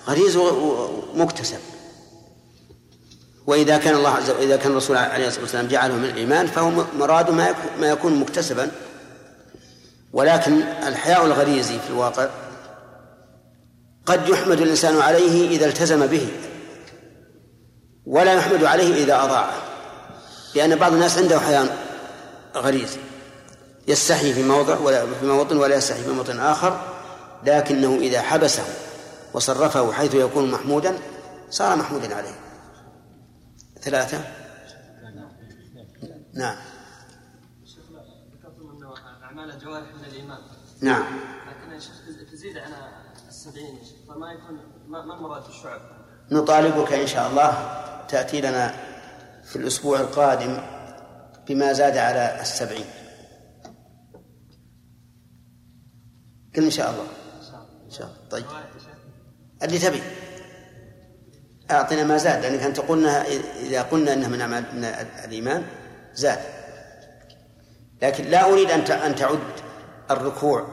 غريز ومكتسب وإذا كان الله عز وإذا كان الرسول عليه الصلاة والسلام جعله من الإيمان فهو مراد ما يكون مكتسبا. ولكن الحياء الغريزي في الواقع قد يحمد الإنسان عليه إذا التزم به ولا يحمد عليه إذا أضاعه. لأن بعض الناس عنده حياء غريزي يستحي في موضع ولا في موطن ولا يستحي في موطن آخر لكنه إذا حبسه وصرفه حيث يكون محمودا صار محمودا عليه. ثلاثة؟ نعم. اعمال الجوارح من الايمان نعم. لكن يا شيخ تزيد على السبعين فما يكون ما المراد الشعب؟ نطالبك إن شاء الله تأتي لنا في الأسبوع القادم بما زاد على السبعين. قل إن شاء الله. إن شاء الله. طيب. اللي تبي. أعطنا ما زاد لأنك أنت قلنا إذا قلنا أنه من أعمال من الإيمان زاد. لكن لا أريد أن أن تعد الركوع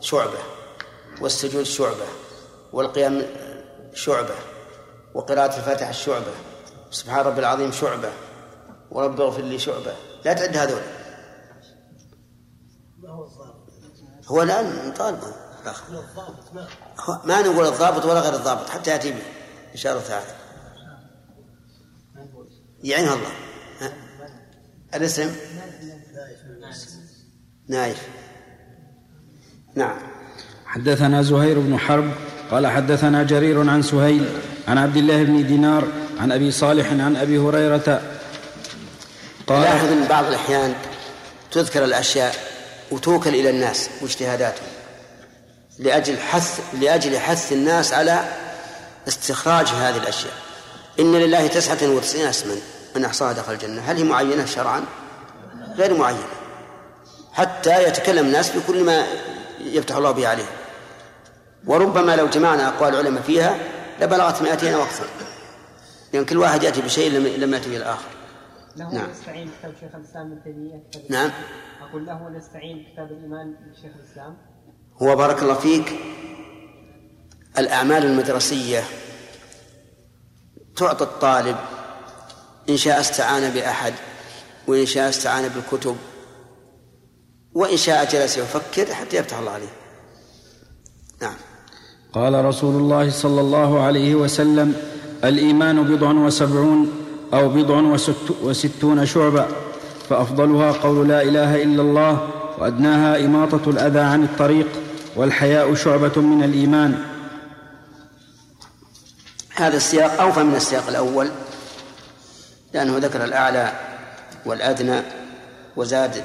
شعبة والسجود شعبة والقيام شعبة وقراءة الفاتحة شعبة سبحان ربي العظيم شعبة ورب اغفر لي شعبة. لا تعد هذول. هو الآن نطالبه ما نقول الضابط ولا غير الضابط حتى يأتي به إن شاء الله تعالى. يعينها الله. ها؟ الاسم؟ نايف. نعم. حدثنا زهير بن حرب قال حدثنا جرير عن سهيل عن عبد الله بن دينار عن أبي صالح عن أبي هريرة قال لاحظ ان بعض الأحيان تذكر الأشياء وتوكل إلى الناس واجتهاداتهم لأجل حث لأجل حث الناس على استخراج هذه الأشياء. إن لله تسعة وتسعين اسما من أحصاها دخل الجنة. هل هي معينة شرعا؟ غير معينة. حتى يتكلم الناس بكل ما يفتح الله به عليهم وربما لو جمعنا أقوال العلماء فيها لبلغت مائتين وأكثر لأن كل واحد يأتي بشيء لم يأتي به الآخر. له نعم. نستعين كتاب شيخ الإسلام ابن تيمية نعم. أقول له نستعين كتاب الإيمان لشيخ الإسلام. هو بارك الله فيك. الأعمال المدرسية تعطى الطالب إن شاء استعان بأحد وإن شاء استعان بالكتب وإن شاء جلس يفكر حتى يفتح الله عليه. نعم. قال رسول الله صلى الله عليه وسلم الإيمان بضع وسبعون. أو بضع وست وستون شعبة فأفضلها قول لا إله إلا الله وأدناها إماطة الأذى عن الطريق والحياء شعبة من الإيمان. هذا السياق أوفى من السياق الأول لأنه ذكر الأعلى والأدنى وزاد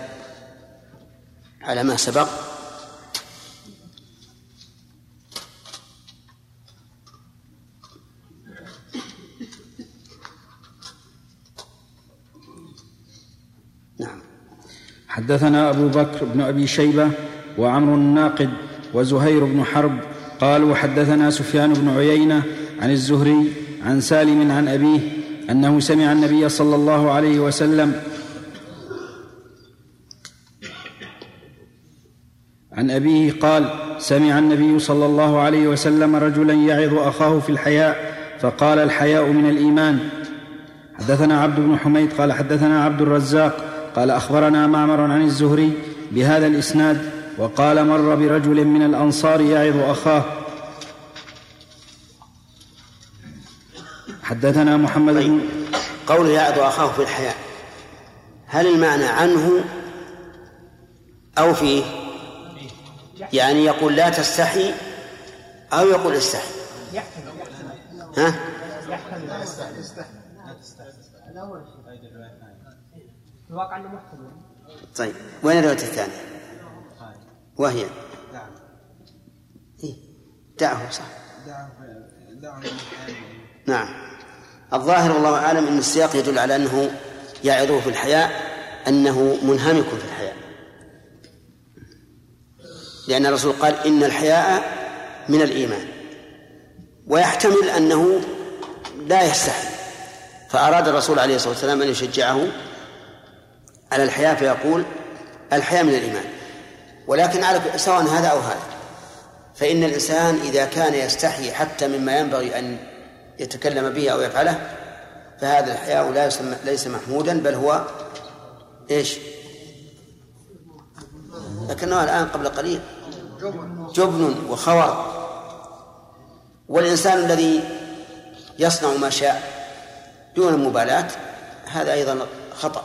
على ما سبق. حدثنا أبو بكر بن أبي شيبة وعمرو الناقد وزهير بن حرب قالوا حدثنا سفيان بن عيينة عن الزهري عن سالم عن أبيه أنه سمع النبي صلى الله عليه وسلم عن أبيه قال سمع النبي صلى الله عليه وسلم رجلا يعظ أخاه في الحياء فقال الحياء من الإيمان. حدثنا عبد بن حميد قال حدثنا عبد الرزاق قال أخبرنا معمر عن الزهري بهذا الإسناد وقال مر برجل من الأنصار يعظ أخاه. حدثنا محمد بن قول يعظ أخاه في الحياة هل المعنى عنه أو فيه؟ يعني يقول لا تستحي أو يقول استحي. يحتمل. ها؟ يحتمل. الأول الواقع إنه طيب وين الرواية الثانية وهي؟ إيه؟ دعه صح. نعم. الظاهر والله أعلم أن السياق يدل على أنه يعظه في الحياء أنه منهمك في الحياء لأن الرسول قال إن الحياء من الإيمان. ويحتمل أنه لا يستحي. فأراد الرسول عليه الصلاة والسلام أن يشجعه على الحياء فيقول الحياء من الإيمان. ولكن على سواء هذا أو هذا. فإن الإنسان إذا كان يستحي حتى مما ينبغي أن يتكلم به أو يفعله فهذا الحياء لا يسمى ليس محمودا بل هو إيش؟ لكنه الآن قبل قليل. جبن وخور. والإنسان الذي يصنع ما شاء دون مبالاة هذا أيضا خطأ.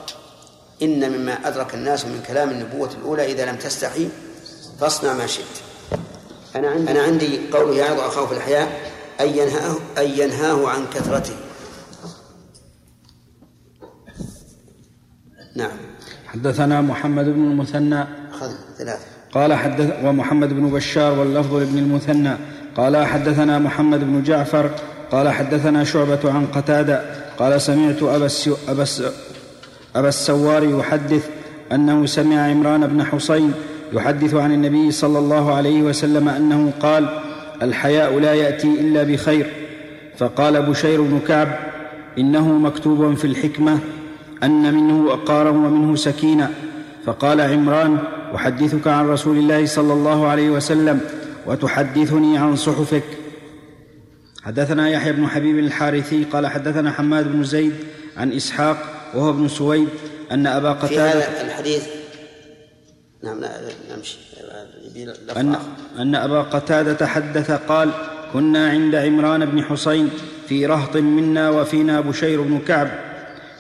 إن مما أدرك الناس من كلام النبوة الأولى إذا لم تستحي فاصنع ما شئت. أنا عندي, أنا عندي قوله يعظ أخاه في الحياة أن ينهاه, أن ينهاه عن كثرته. نعم. حدثنا محمد بن المثنى. خذ ثلاثة. قال حدث ومحمد بن بشار واللفظ لابن المثنى. قال حدثنا محمد بن جعفر. قال حدثنا شعبة عن قتادة. قال سمعت أبا, السو أبا, أبا السوار يحدث أنه سمع عمران بن حصين يحدث عن النبي صلى الله عليه وسلم أنه قال الحياء لا يأتي إلا بخير فقال بشير بن كعب إنه مكتوب في الحكمة أن منه وقارا ومنه سكينة فقال عمران أحدثك عن رسول الله صلى الله عليه وسلم وتحدثني عن صحفك حدثنا يحيى بن حبيب الحارثي قال حدثنا حماد بن زيد عن إسحاق وهو ابن سويد أن أبا قتادة في هذا الحديث نعم نمشي. أن, أن أبا قتادة حدث قال كنا عند عمران بن حسين في رهط منا وفينا بشير بن كعب.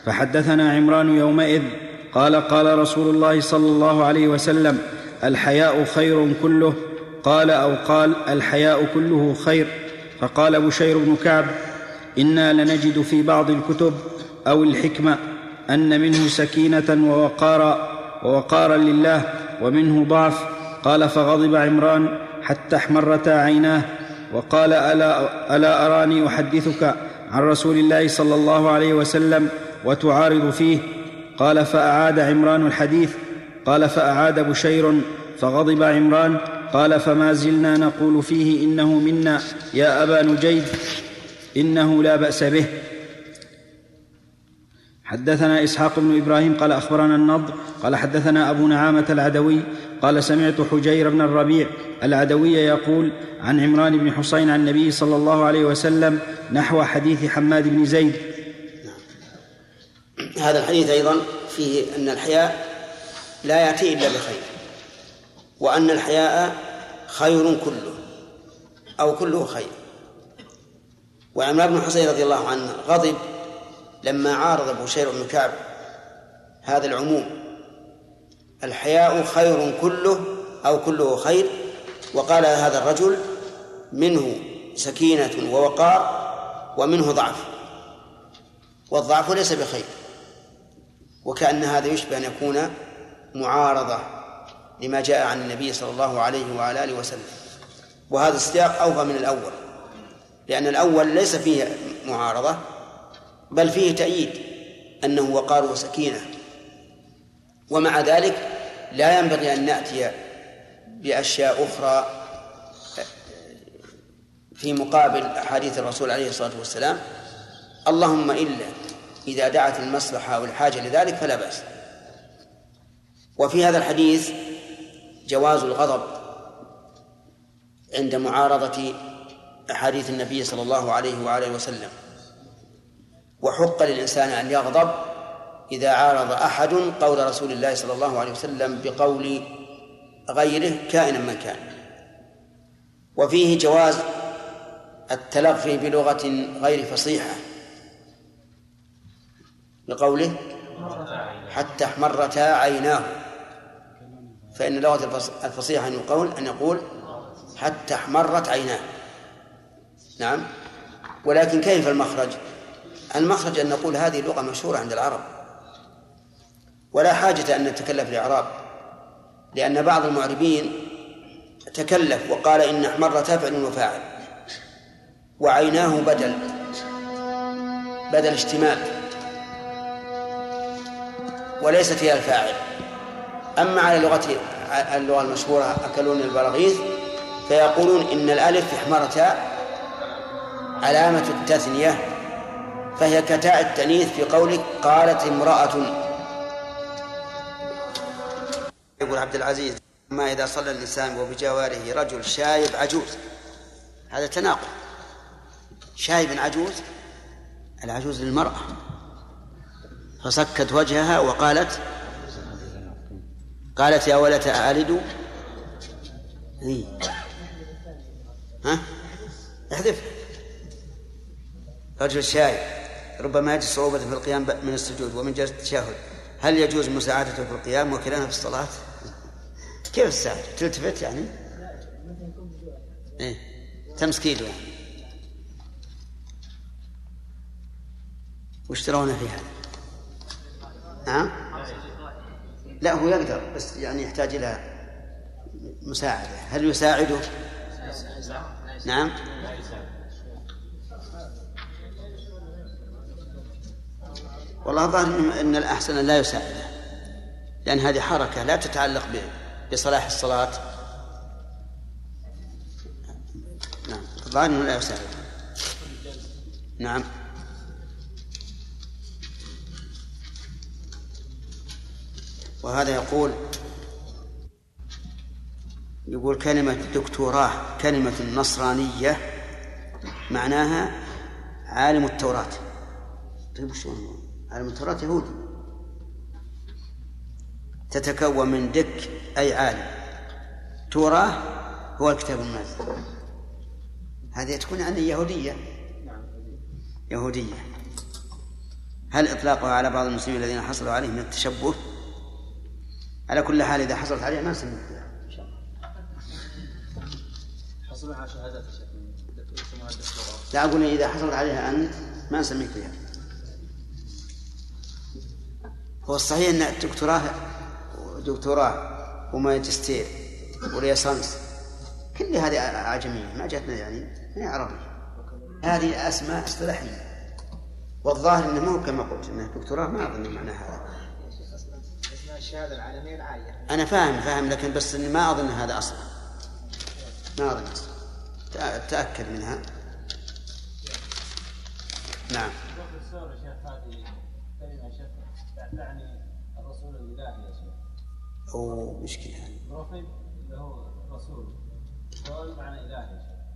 فحدثنا عمران يومئذ. قال قال رسول الله صلى الله عليه وسلم الحياء خير كله. قال أو قال الحياء كله خير. فقال بشير بن كعب إنا لنجد في بعض الكتب أو الحكمة أن منه سكينة ووقارا ووقارا لله ومنه ضعف. قال فغضب عمران حتى احمرتا عيناه وقال ألا, ألا أراني أحدثك عن رسول الله صلى الله عليه وسلم وتعارض فيه؟ قال فأعاد عمران الحديث. قال فأعاد بشير فغضب عمران. قال فما زلنا نقول فيه إنه منا يا أبا نجيد إنه لا بأس به. حدثنا إسحاق بن إبراهيم قال أخبرنا النضر قال حدثنا أبو نعامة العدوي قال سمعت حجير بن الربيع العدوي يقول عن عمران بن حسين عن النبي صلى الله عليه وسلم نحو حديث حماد بن زيد. هذا الحديث أيضا فيه أن الحياء لا يأتي إلا بخير وأن الحياء خير كله أو كله خير. وعمران بن حسين رضي الله عنه غضب لما عارض بشير بن كعب هذا العموم الحياء خير كله أو كله خير وقال هذا الرجل منه سكينة ووقار ومنه ضعف والضعف ليس بخير وكأن هذا يشبه أن يكون معارضة لما جاء عن النبي صلى الله عليه وعلى آله وسلم وهذا السياق أوفى من الأول لأن الأول ليس فيه معارضة بل فيه تأييد أنه وقار وسكينة. ومع ذلك لا ينبغي أن نأتي بأشياء أخرى في مقابل أحاديث الرسول عليه الصلاة والسلام اللهم إلا إذا دعت المصلحة أو الحاجة لذلك فلا بأس. وفي هذا الحديث جواز الغضب عند معارضة أحاديث النبي صلى الله عليه وآله وسلم. وحق للإنسان أن يغضب إذا عارض أحد قول رسول الله صلى الله عليه وسلم بقول غيره كائنا من كان. وفيه جواز التلغي بلغة غير فصيحة لقوله حتى احمرتا عيناه. فإن لغة الفصيحة أن يقول أن يقول حتى احمرت عيناه. نعم. ولكن كيف المخرج؟ المخرج أن نقول هذه لغة مشهورة عند العرب. ولا حاجة أن نتكلف الإعراب لأن بعض المعربين تكلف وقال إن احمرت فعل وفاعل وعيناه بدل بدل اشتمال وليست هي الفاعل. أما على لغة اللغة المشهورة أكلون البراغيث فيقولون إن الألف أحمرتا علامة التثنية فهي كتاء التأنيث في قولك قالت امرأة. يقول عبد العزيز أما إذا صلى الإنسان وبجواره رجل شايب عجوز؟ هذا تناقض. شايب عجوز العجوز للمرأة. فسكت وجهها وقالت قالت يا ولة ألد. ها؟ احذف. رجل شايب. ربما يجد صعوبة في القيام من السجود ومن جلسة التشهد هل يجوز مساعدته في القيام وكلامه في الصلاة؟ كيف تساعد؟ تلتفت يعني؟ إيه تمسكيله يعني وش ترون في هذا؟ نعم؟ لا هو يقدر بس يعني يحتاج إلى مساعدة هل يساعده؟ نعم والله الظاهر ان الأحسن لا يساعده. لأن هذه حركة لا تتعلق بصلاح الصلاة. نعم الظاهر إنه لا يساعده. نعم. وهذا يقول يقول كلمة دكتوراه كلمة نصرانية معناها عالم التوراة. طيب شلون عالم التوراة يهودي تتكون من دك أي عالم. توراه هو الكتاب المنزل. هذه تكون يعني يهودية. يهودية. هل إطلاقها على بعض المسلمين الذين حصلوا عليه من التشبه؟ على كل حال إذا حصلت عليه ما نسمي فيها إن شاء الله حصلوا على شهادات لا أقول إذا حصلت عليها أنت ما نسميك فيها. هو الصحيح أن الدكتوراه دكتوراه وماجستير وليسانس كل هذه أعجمية ما جاتنا يعني ما هي عربية. هذه أسماء اصطلاحية. والظاهر أنه مو كما قلت أنه دكتوراه ما أظن معنى هذا. الشهادة العالمية العالية أنا فاهم فاهم لكن بس إني ما أظن هذا أصلا. ما أظن أصلا. تأكد منها. نعم تعني الرسول الإلهي يا شيخ أو مشكلة رفض له رسول هو معنى إلهي يا شيخ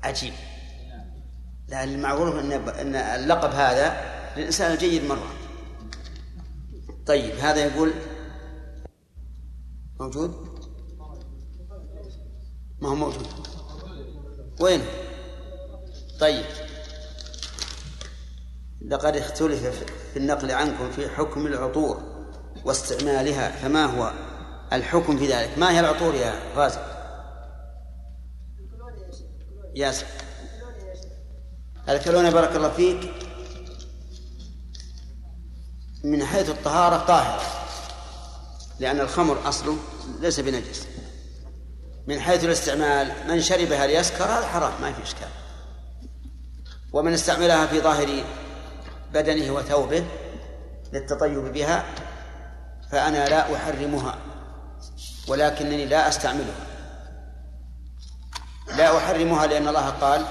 عجيب. لا المعروف أن أن اللقب هذا للإنسان الجيد مرة. طيب هذا يقول موجود؟ ما هو موجود. وين؟ طيب. لقد اختلف في النقل عنكم في حكم العطور واستعمالها فما هو؟ الحكم في ذلك. ما هي العطور يا غازي ياسر. الكلونة بارك الله فيك. من حيث الطهارة طاهرة. لأن الخمر أصله ليس بنجس. من حيث الاستعمال من شربها ليسكر هذا حرام ما في إشكال. ومن استعملها في ظاهر بدنه وثوبه للتطيب بها فأنا لا أحرمها. ولكنني لا أستعملها. لا أحرمها لأن الله قال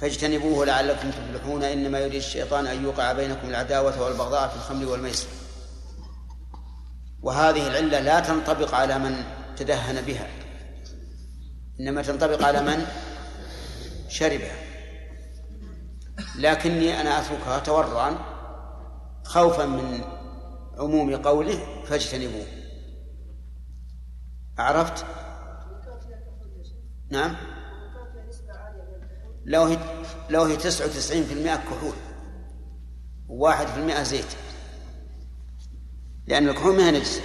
فاجتنبوه لعلكم تفلحون إنما يريد الشيطان أن يوقع بينكم العداوة والبغضاء في الخمر والميسر. وهذه العلة لا تنطبق على من تدهن بها إنما تنطبق على من شربها. لكني أنا أتركها تورعا خوفا من عموم قوله فاجتنبوه. عرفت؟ نعم. لو هي لو هي تسعة وتسعين في المئة كحول وواحد في المئة زيت. لأن الكحول ما هي نجسة.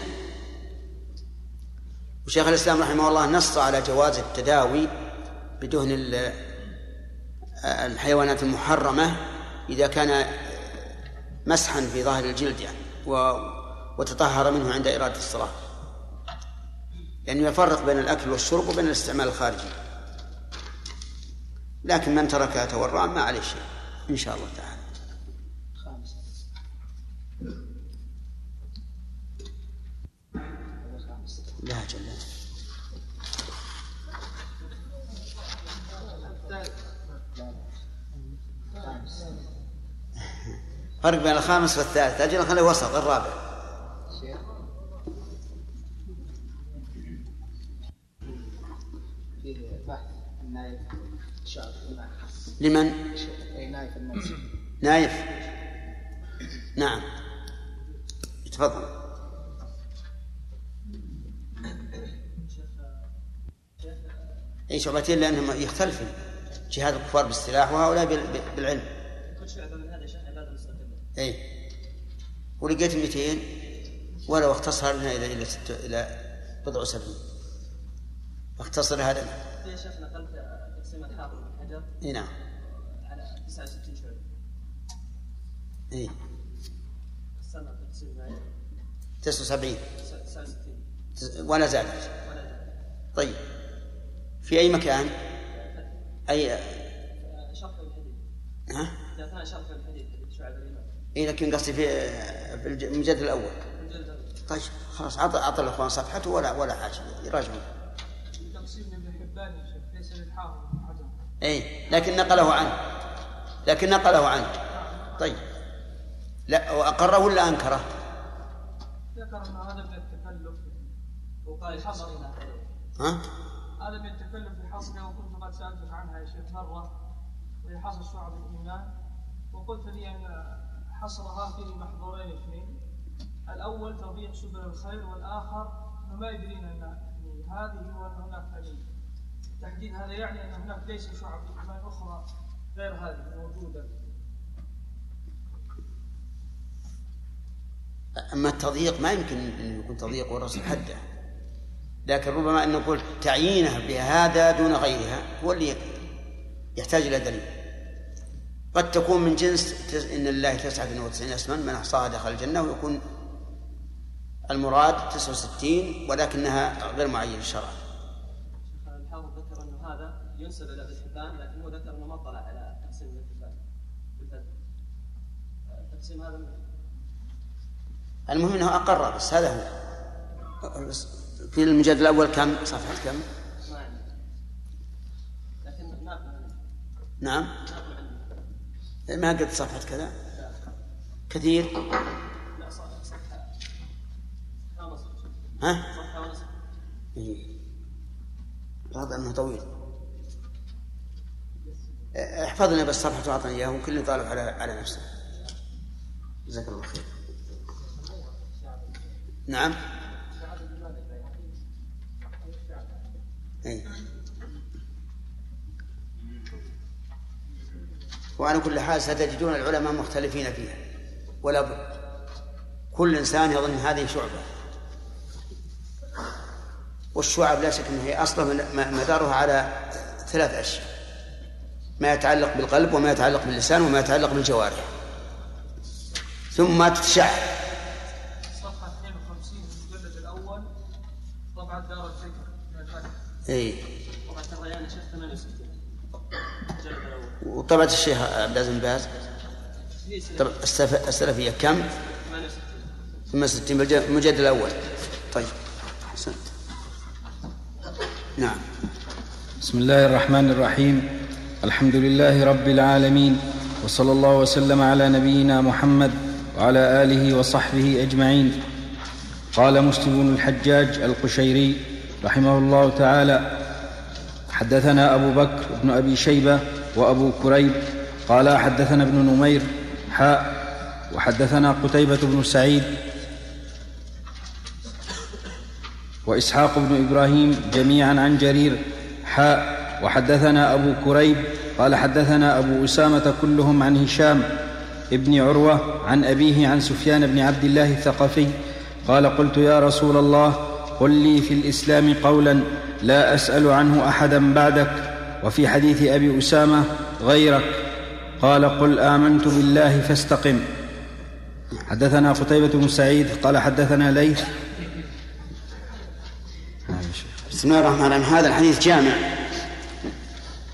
وشيخ الإسلام رحمه الله نص على جواز التداوي بدهن الحيوانات المحرمة إذا كان مسحا في ظاهر الجلد يعني وتطهر منه عند إرادة الصلاة. لأنه يفرق بين الأكل والشرب وبين الاستعمال الخارجي. لكن من تركها تورعا ما عليه شيء إن شاء الله تعالى. لا جل فرق بين الخامس والثالث. أجل خليه وسط الرابع. لمن؟ نايف. نعم. تفضل. اي شعبتين لأنهم يختلفون جهاد الكفار بالسلاح وهؤلاء بال- بالعلم. اي ولقيت 200 ولو اختصر لنا إلى إلى ست إلى بضع سبعين اختصر هذا. في يا شيخ نقلت تقسيم الحافظ بن حجر. اي نعم على 69 شعبة السنة معي 79 69 ولا زاد. طيب. في أي مكان؟ اي آه، شرح الحديث ها شرح الحديث شعب اي لكن قصدي في المجلد الأول. طيب خلاص عطى عطى الأخوان صفحته ولا ولا حاجة. يراجعون. تقسيم ابن حبان ليس للحافظ اي لكن نقله عنه. لكن نقله عنه. طيب. لا واقره ولا أنكره؟ ذكر أن هذا من التكلف وقال حصر هنا ها؟ هذا من التكلف في حصرها وكنت قد سألتك عنها يا شيخ مرة وهي حصر شعب الإيمان وقلت لي أن حصرها فيه محظورين اثنين. الأول تضييق سبل الخير والآخر انه ما يدرين أن يعني هذه وان هناك يعني تحديد هذا يعني أن هناك ليس شعب ايمان أخرى غير هذه موجودة. أما التضييق ما يمكن أن يكون تضييق والرسول حده. لكن ربما أن نقول تعيينها بهذا دون غيرها هو اللي يحتاج إلى دليل. قد تكون من جنس تس- إن لله 99 اسما من احصاها دخل الجنة ويكون المراد 69 ولكنها غير معين شرعا الحافظ ذكر انه هذا ينسب إلى ابن حبان لكن هو ذكر انه ما اطلع على تقسيم ابن حبان تقسيم هذا المهم إنه أقر بس هذا هو. في المجلد الأول كم؟ صفحة كم؟ نعم. ما قد صفحة كذا؟ كثير. ها؟ رغم إنه طويل. احفظ لنا بس صفحة واعطني اياه وكل طالب على على نفسه. جزاك الله خير. نعم. أي. وعلى كل حال ستجدون العلماء مختلفين فيها. ولا بد. كل إنسان يظن هذه شعبة. والشعب لا شك إنها هي أصلا من- مدارها على ثلاث أشياء. ما يتعلق بالقلب وما يتعلق باللسان وما يتعلق بالجوارح. ثم تتشعب صفحه 52 في المجلد الأول طبعا دار الفكر من الفتح اي طبعا الريان يا شيخ 68 الجلد الأول وطبعة الشيخ عبد العزيز باز. السلف- السلفية كم؟ 68 ثم 60 بالمجلد الأول. طيب. أحسنت. نعم. بسم الله الرحمن الرحيم. الحمد لله رب العالمين وصلى الله وسلم على نبينا محمد وعلى آله وصحبه أجمعين. قال مسلم الحجاج القشيري رحمه الله تعالى. حدثنا أبو بكر بن أبي شيبة وأبو كريب. قال حدثنا ابن نمير حاء. وحدثنا قتيبة بن سعيد. وإسحاق بن إبراهيم جميعا عن جرير حاء. وحدثنا أبو كريب. قال حدثنا أبو أسامة كلهم عن هشام ابن عروة عن أبيه عن سفيان بن عبد الله الثقفي. قال قلت يا رسول الله قل لي في الإسلام قولا لا أسأل عنه احدا بعدك وفي حديث أبي أسامة غيرك. قال قل آمنت بالله فاستقم. حدثنا قتيبة بن سعيد قال حدثنا ليث. بسم الله الرحمن الرحيم. هذا الحديث جامع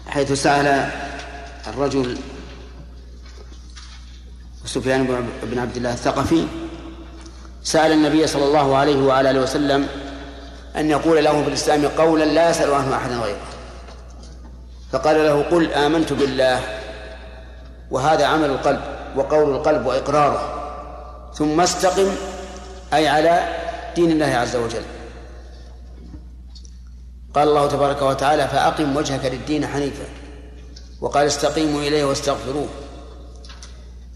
حيث سأل الرجل سفيان بن- عبد الله الثقفي سأل النبي صلى الله عليه وعلى آله وسلم أن يقول له في الإسلام قولا لا يسأل عنه أحدا غيره. فقال له قل آمنت بالله وهذا عمل القلب وقول القلب وإقراره. ثم استقم أي على دين الله عز وجل. قال الله تبارك وتعالى فأقم وجهك للدين حنيفا. وقال استقيموا إليه واستغفروه.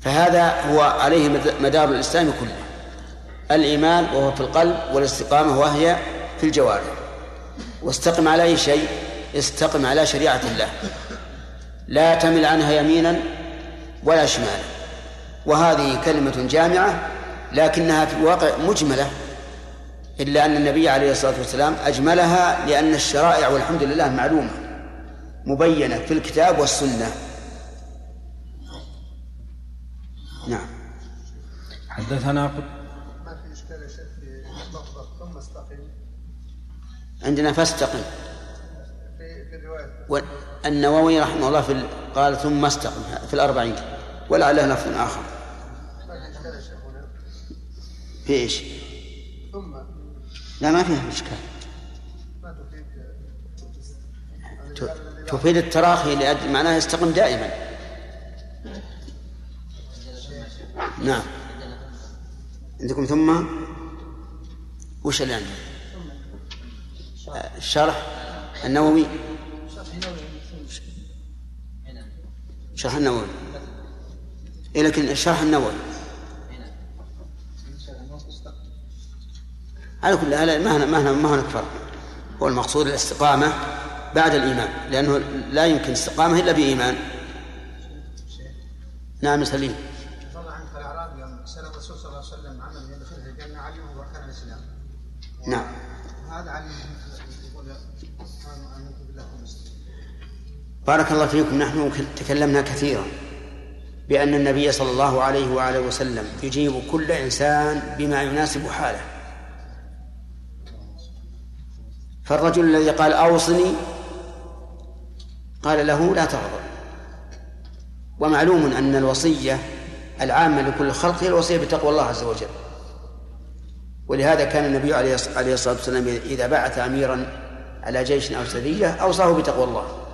فهذا هو عليه مدار الإسلام كله. الإيمان وهو في القلب والاستقامة وهي في الجوارح واستقم على أي شيء استقم على شريعة الله. لا تمل عنها يمينا ولا شمالا. وهذه كلمة جامعة لكنها في الواقع مجملة إلا أن النبي عليه الصلاة والسلام أجملها لأن الشرائع والحمد لله معلومة مبينة في الكتاب والسنة. نعم. حدثنا ما في اشكال يا شيخ في لفظه ثم استقم عندنا فاستقم. والنووي رحمه الله في ال- قال ثم استقم في الأربعين. ولعله لفظ آخر. ما في إيش؟ ثم. لا ما فيها إشكال. تفيد. التراخي لأجل معناها يستقم دائما. نعم. عندكم ثم؟ وش اللي عندكم؟ الشرح النووي. شرح النووي. إيه لكن الشرح النووي. على كل حال ما هنا ما هنا ما هناك فرق. هو المقصود الاستقامة بعد الإيمان لأنه لا يمكن استقامة إلا بإيمان. نعم سليم. عنك الأعراب بارك الله فيكم نحن تكلمنا كثيرا بأن النبي صلى الله عليه وآله وسلم يجيب كل إنسان بما يناسب حاله. فالرجل الذي قال أوصني قال له لا تغضب. ومعلوم أن الوصية العامة لكل الخلق هي الوصية بتقوى الله عز وجل. ولهذا كان النبي عليه الصلاة والسلام إذا بعث أميرا على جيش أو سرية أوصاه بتقوى الله.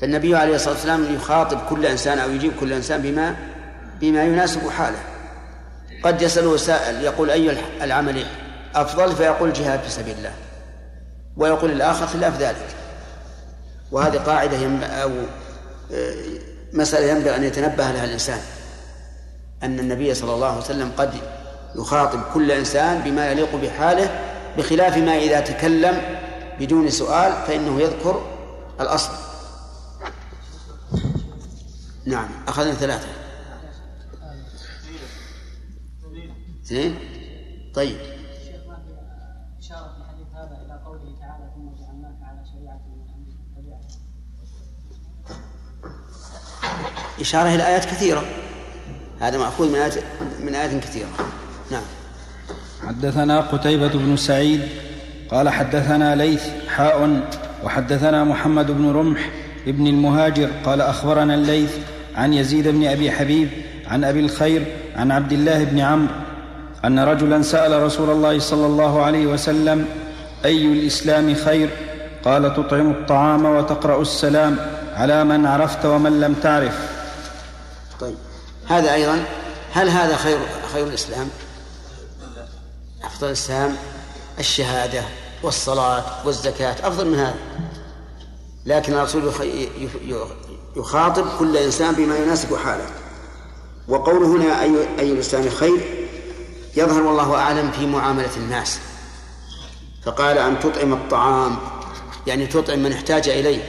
فالنبي عليه الصلاة والسلام يخاطب كل إنسان أو يجيب كل إنسان بما بما يناسب حاله. قد يسأله سائل يقول أي العمل أفضل؟ فيقول جهاد في سبيل الله. ويقول الآخر خلاف ذلك. وهذه قاعدة ينب... أو آه، مسألة ينبغي أن يتنبه لها الإنسان. أن النبي صلى الله عليه وسلم قد يخاطب كل إنسان بما يليق بحاله بخلاف ما إذا تكلم بدون سؤال فإنه يذكر الأصل. نعم أخذنا ثلاثة. اثنين طيب. إشارة إلى آيات كثيرة. هذا مأخوذ من آيات من آيات كثيرة. نعم. حدثنا قتيبة بن سعيد قال حدثنا ليث حاء وحدثنا محمد بن رمح ابن المهاجر قال أخبرنا الليث عن يزيد بن أبي حبيب عن أبي الخير عن عبد الله بن عمرو أن رجلا سأل رسول الله صلى الله عليه وسلم أي الإسلام خير؟ قال تطعم الطعام وتقرأ السلام على من عرفت ومن لم تعرف. طيب هذا أيضا هل هذا خير خير الإسلام؟ أفضل الإسلام الشهادة والصلاة والزكاة أفضل من هذا. لكن الرسول يخاطب كل إنسان بما يناسب حاله. وقوله هنا أي أي الإسلام خير؟ يظهر والله أعلم في معاملة الناس. فقال أن تطعم الطعام يعني تطعم من احتاج إليه.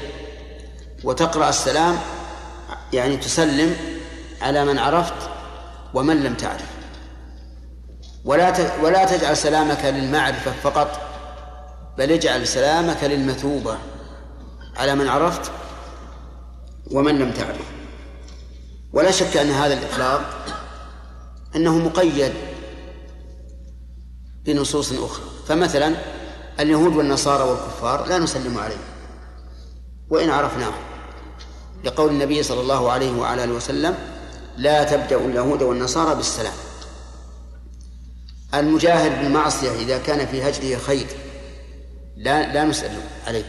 وتقرأ السلام يعني تسلم على من عرفت ومن لم تعرف. ولا ولا تجعل سلامك للمعرفة فقط بل اجعل سلامك للمثوبة على من عرفت ومن لم تعرف. ولا شك أن هذا الإطلاق أنه مقيد بنصوص أخرى. فمثلا اليهود والنصارى والكفار لا نسلم عليهم. وإن عرفناهم. لقول النبي صلى الله عليه وعلى آله وسلم لا تبدأ اليهود والنصارى بالسلام. المجاهد بالمعصية إذا كان في هجره خير. لا لا نسلم عليه.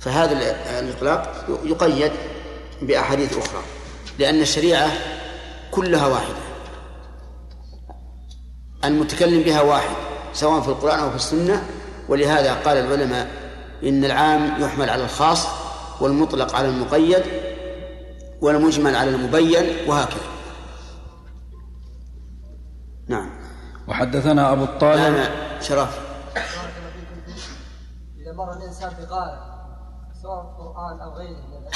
فهذا الإطلاق يقيد بأحاديث أخرى لأن الشريعة كلها واحدة. المتكلم بها واحد سواء في القرآن أو في السنة ولهذا قال العلماء إن العام يحمل على الخاص والمطلق على المقيد والمجمل على المبين وهكذا. نعم. وحدثنا أبو الطاهر نعم شرف. إذا مر الإنسان بقارئ سواء القرآن أو غيره من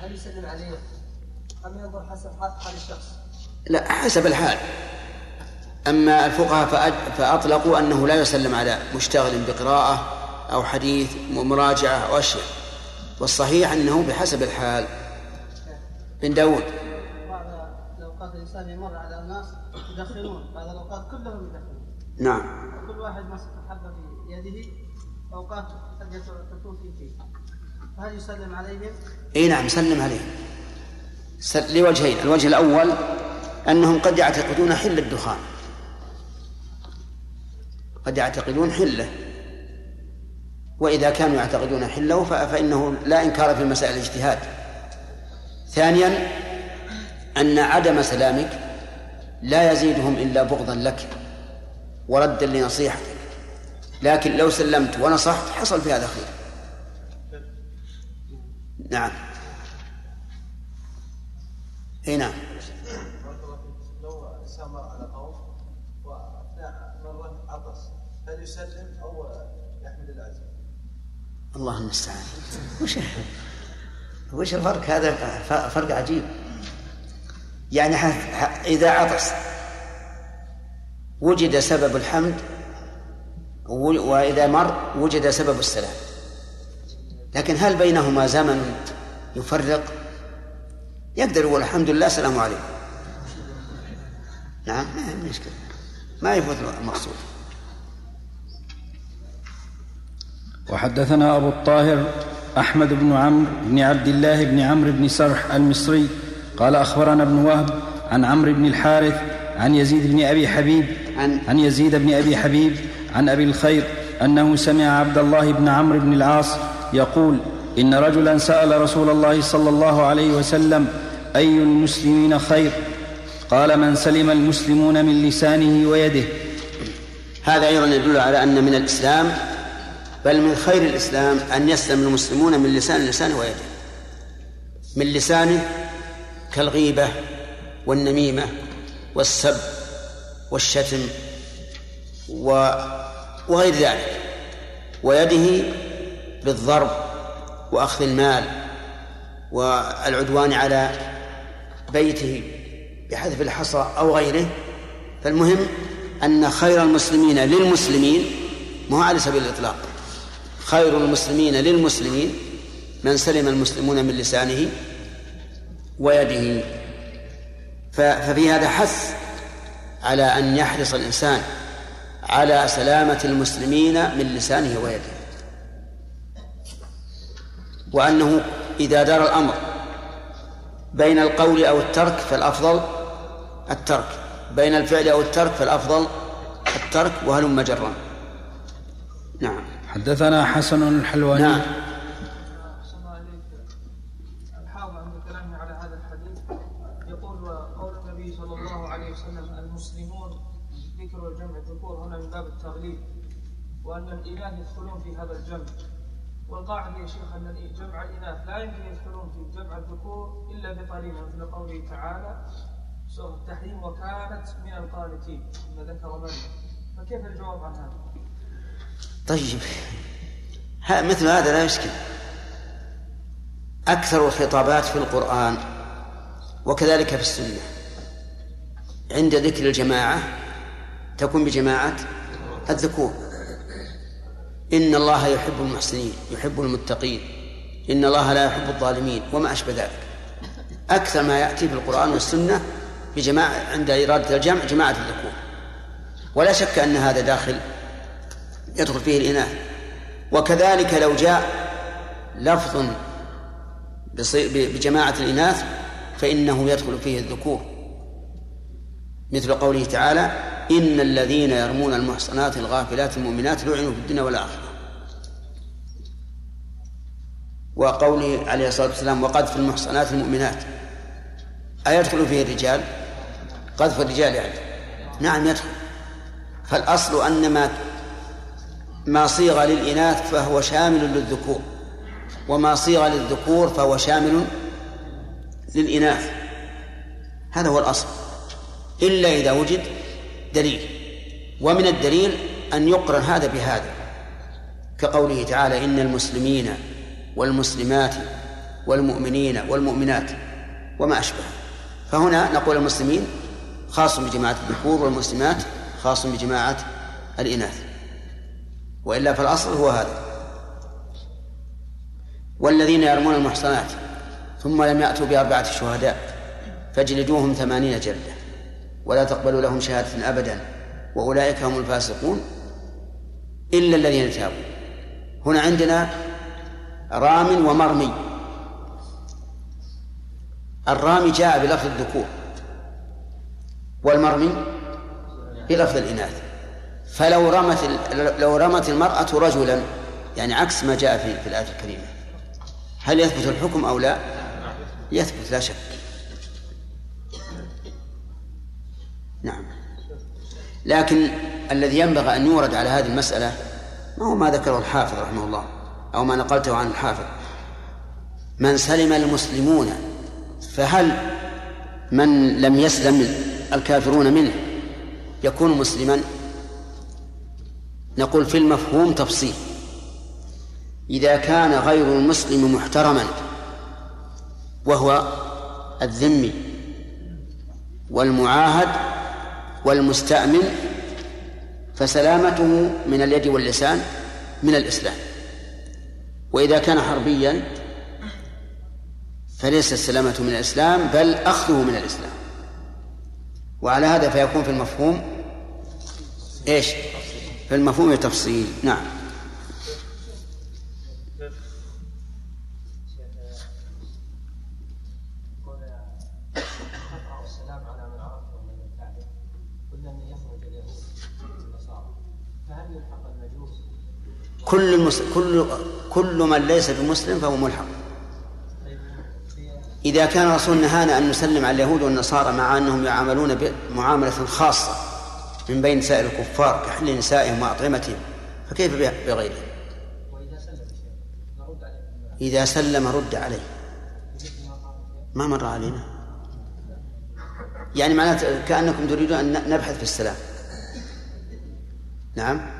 هل يسلم عليه؟ أم ينظر حسب حال الشخص؟ لا حسب الحال. أما الفقهاء فأطلقوا أنه لا يسلم على مشتغل بقراءة أو حديث ومراجعة أو أشياء. والصحيح أنه بحسب الحال. بن داود. بعض الأوقات الإنسان يمر على الناس يدخنون بعض الأوقات كلهم يدخنون. نعم. كل واحد مسك حبة في يده أوقات قد تكون في فيه فهل يسلم عليهم؟ إي نعم سلم عليهم. لوجهين. الوجه الأول أنهم قد يعتقدون حل الدخان. قد يعتقدون حله. وإذا كانوا يعتقدون حله فإنه لا إنكار في مسائل الاجتهاد. ثانيا أن عدم سلامك لا يزيدهم إلا بغضا لك وردا لنصيحتك. لكن لو سلمت ونصحت حصل في هذا خير. نعم إي نعم. لو على قوم واثناء مره عطس هل يسلم أو يحمل العزم؟ الله المستعان وش وش الفرق هذا فرق عجيب يعني ح- ح- إذا عطس وجد سبب الحمد و- وإذا مر وجد سبب السلام لكن هل بينهما زمن يفرق؟ يقدر يقول الحمد لله السلام عليكم. نعم ما مشكلة. ما يفوت المقصود. وحدثنا أبو الطاهر أحمد بن عمرو بن عبد الله بن عمرو بن سرح المصري قال أخبرنا ابن وهب عن عمرو بن الحارث عن يزيد بن أبي حبيب عن عن يزيد بن أبي حبيب عن أبي الخير أنه سمع عبد الله بن عمرو بن العاص يقول إن رجلا سأل رسول الله صلى الله عليه وسلم أي المسلمين خير؟ قال من سلم المسلمون من لسانه ويده. هذا أيضا يدل على أن من الإسلام بل من خير الإسلام أن يسلم المسلمون من لسان لسانه ويده. من لسانه كالغيبة والنميمة والسب والشتم و وغير ذلك. ويده بالضرب وأخذ المال والعدوان على بيته بحذف الحصى أو غيره فالمهم أن خير المسلمين للمسلمين مو على سبيل الإطلاق خير المسلمين للمسلمين من سلم المسلمون من لسانه ويده. ففي هذا حث على أن يحرص الإنسان على سلامة المسلمين من لسانه ويده. وأنه إذا دار الأمر بين القول أو الترك فالأفضل الترك. بين الفعل أو الترك فالأفضل الترك وهلم جرا. نعم. حدثنا حسن الحلواني. نعم. أحسن الله إليك الحافظ عند كلامه على هذا الحديث. يقول قول النبي صلى الله عليه وسلم المسلمون ذكر الجمع. الذكور هنا من باب التغليب وأن الإناث يدخلون في هذا الجمع. والقاعدة يا شيخ أن جمع الإناث لا يمكن يدخلون في جمع الذكور إلا بقرينة مثل قوله تعالى سورة التحريم وكانت من القانتين. ثم ذكر من؟ فكيف الجواب عن هذا؟ طيب. مثل هذا لا يشكل. أكثر الخطابات في القرآن وكذلك في السنة. عند ذكر الجماعة تكون بجماعة الذكور. إن الله يحب المحسنين يحب المتقين إن الله لا يحب الظالمين وما أشبه ذلك. أكثر ما يأتي في القرآن والسنة بجماعة عند إرادة الجمع جماعة الذكور. ولا شك أن هذا داخل يدخل فيه الإناث. وكذلك لو جاء لفظ بجماعة الإناث فإنه يدخل فيه الذكور. مثل قوله تعالى إن الذين يرمون المحصنات الغافلات المؤمنات لعنوا في الدنيا والآخرة. وقوله عليه الصلاة والسلام وقذف المحصنات المؤمنات. أيدخل فيه الرجال؟ قذف الرجال يعني. نعم يدخل. فالأصل أن ما ما صيغ للإناث فهو شامل للذكور وما صيغ للذكور فهو شامل للإناث. هذا هو الأصل. إلا إذا وجد دليل ومن الدليل أن يقرن هذا بهذا كقوله تعالى إن المسلمين والمسلمات والمؤمنين والمؤمنات وما أشبه. فهنا نقول المسلمين خاص بجماعة الذكور والمسلمات خاص بجماعة الإناث. وإلا فالأصل هو هذا. والذين يرمون المحصنات ثم لم يأتوا بأربعة شهداء فاجلدوهم ثمانين جلدة. ولا تقبلوا لهم شهادة أبدا. وأولئك هم الفاسقون إلا الذين تابوا. هنا عندنا رام ومرمي. الرامي جاء بلفظ الذكور. والمرمي بلفظ الإناث. فلو رمت لو رمت المرأة رجلا يعني عكس ما جاء في, في الآية الكريمة. هل يثبت الحكم أو لا؟ يثبت لا شك. نعم. لكن الذي ينبغي أن يورد على هذه المسألة ما هو ما ذكره الحافظ رحمه الله أو ما نقلته عن الحافظ. من سلم المسلمون فهل من لم يسلم الكافرون منه يكون مسلما؟ نقول في المفهوم تفصيل. إذا كان غير المسلم محترما وهو الذمي والمعاهد والمستأمن فسلامته من اليد واللسان من الإسلام. وإذا كان حربيا فليس السلامة من الإسلام بل أخذه من الإسلام. وعلى هذا فيكون في المفهوم إيش؟ في المفهوم تفصيل نعم. كل المس... كل كل من ليس بمسلم فهو ملحق. إذا كان الرسول نهانا أن نسلم على اليهود والنصارى مع أنهم يعاملون بمعاملة خاصة من بين سائر الكفار كحل نسائهم وأطعمتهم فكيف بغيرهم إذا سلم رد عليه. ما مر علينا. يعني معناته كأنكم تريدون أن نبحث في السلام. نعم؟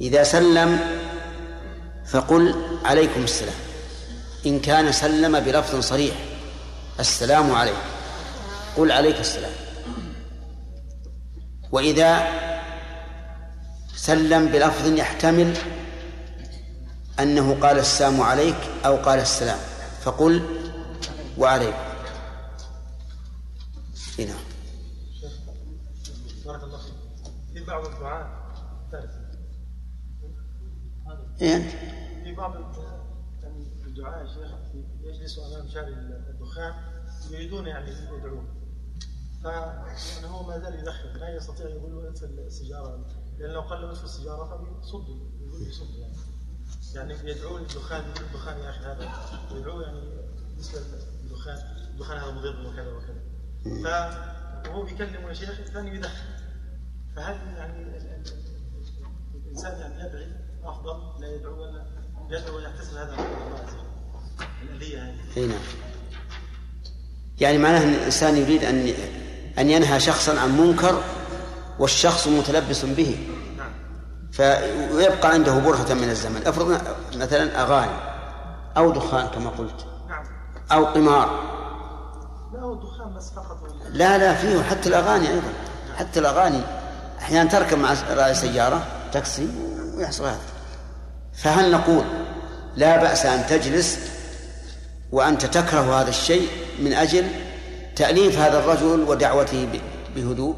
إذا سلم فقل عليكم السلام. إن كان سلم بلفظ صريح السلام عليكم قل عليك السلام. وإذا سلم بلفظ يحتمل أنه قال السلام عليك أو قال السلام فقل وعليك. هنا بارك الله فيك. في بعض الدعاء إيه؟ في بعض الدعاء يا شيخ يجلسوا أمام شارع الدخان يريدون يعني يدعون فيعني هو ما زال يدخن لا يستطيع يقول له اطفي السيجارة. لأن لو قال له اطفي السيجارة فبيصد يقول يصد يعني. يعني يدعون الدخان يقول الدخان يا أخي هذا. يدعوه يعني بالنسبة للدخان الدخان هذا مضر وكذا وكذا. فهو بيكلم يا شيخ الثاني يدخن فهل يعني الإنسان يعني يدعي أفضل لا يدعو ولا يدعو ويحتسب هذا الألية هذه. نعم. يعني معناه إن الإنسان يريد أن أن ينهى شخصا عن منكر والشخص متلبس به. فيبقى عنده برهة من الزمن. أفرض مثلا أغاني أو دخان كما قلت. أو قمار. لا هو الدخان بس فقط. لا لا فيه حتى الأغاني أيضا. حتى الأغاني. أحيانا تركب مع رأي سيارة تاكسي ويحصل هذا. فهل نقول لا بأس أن تجلس وأنت تكره هذا الشيء من أجل تأليف هذا الرجل ودعوته بهدوء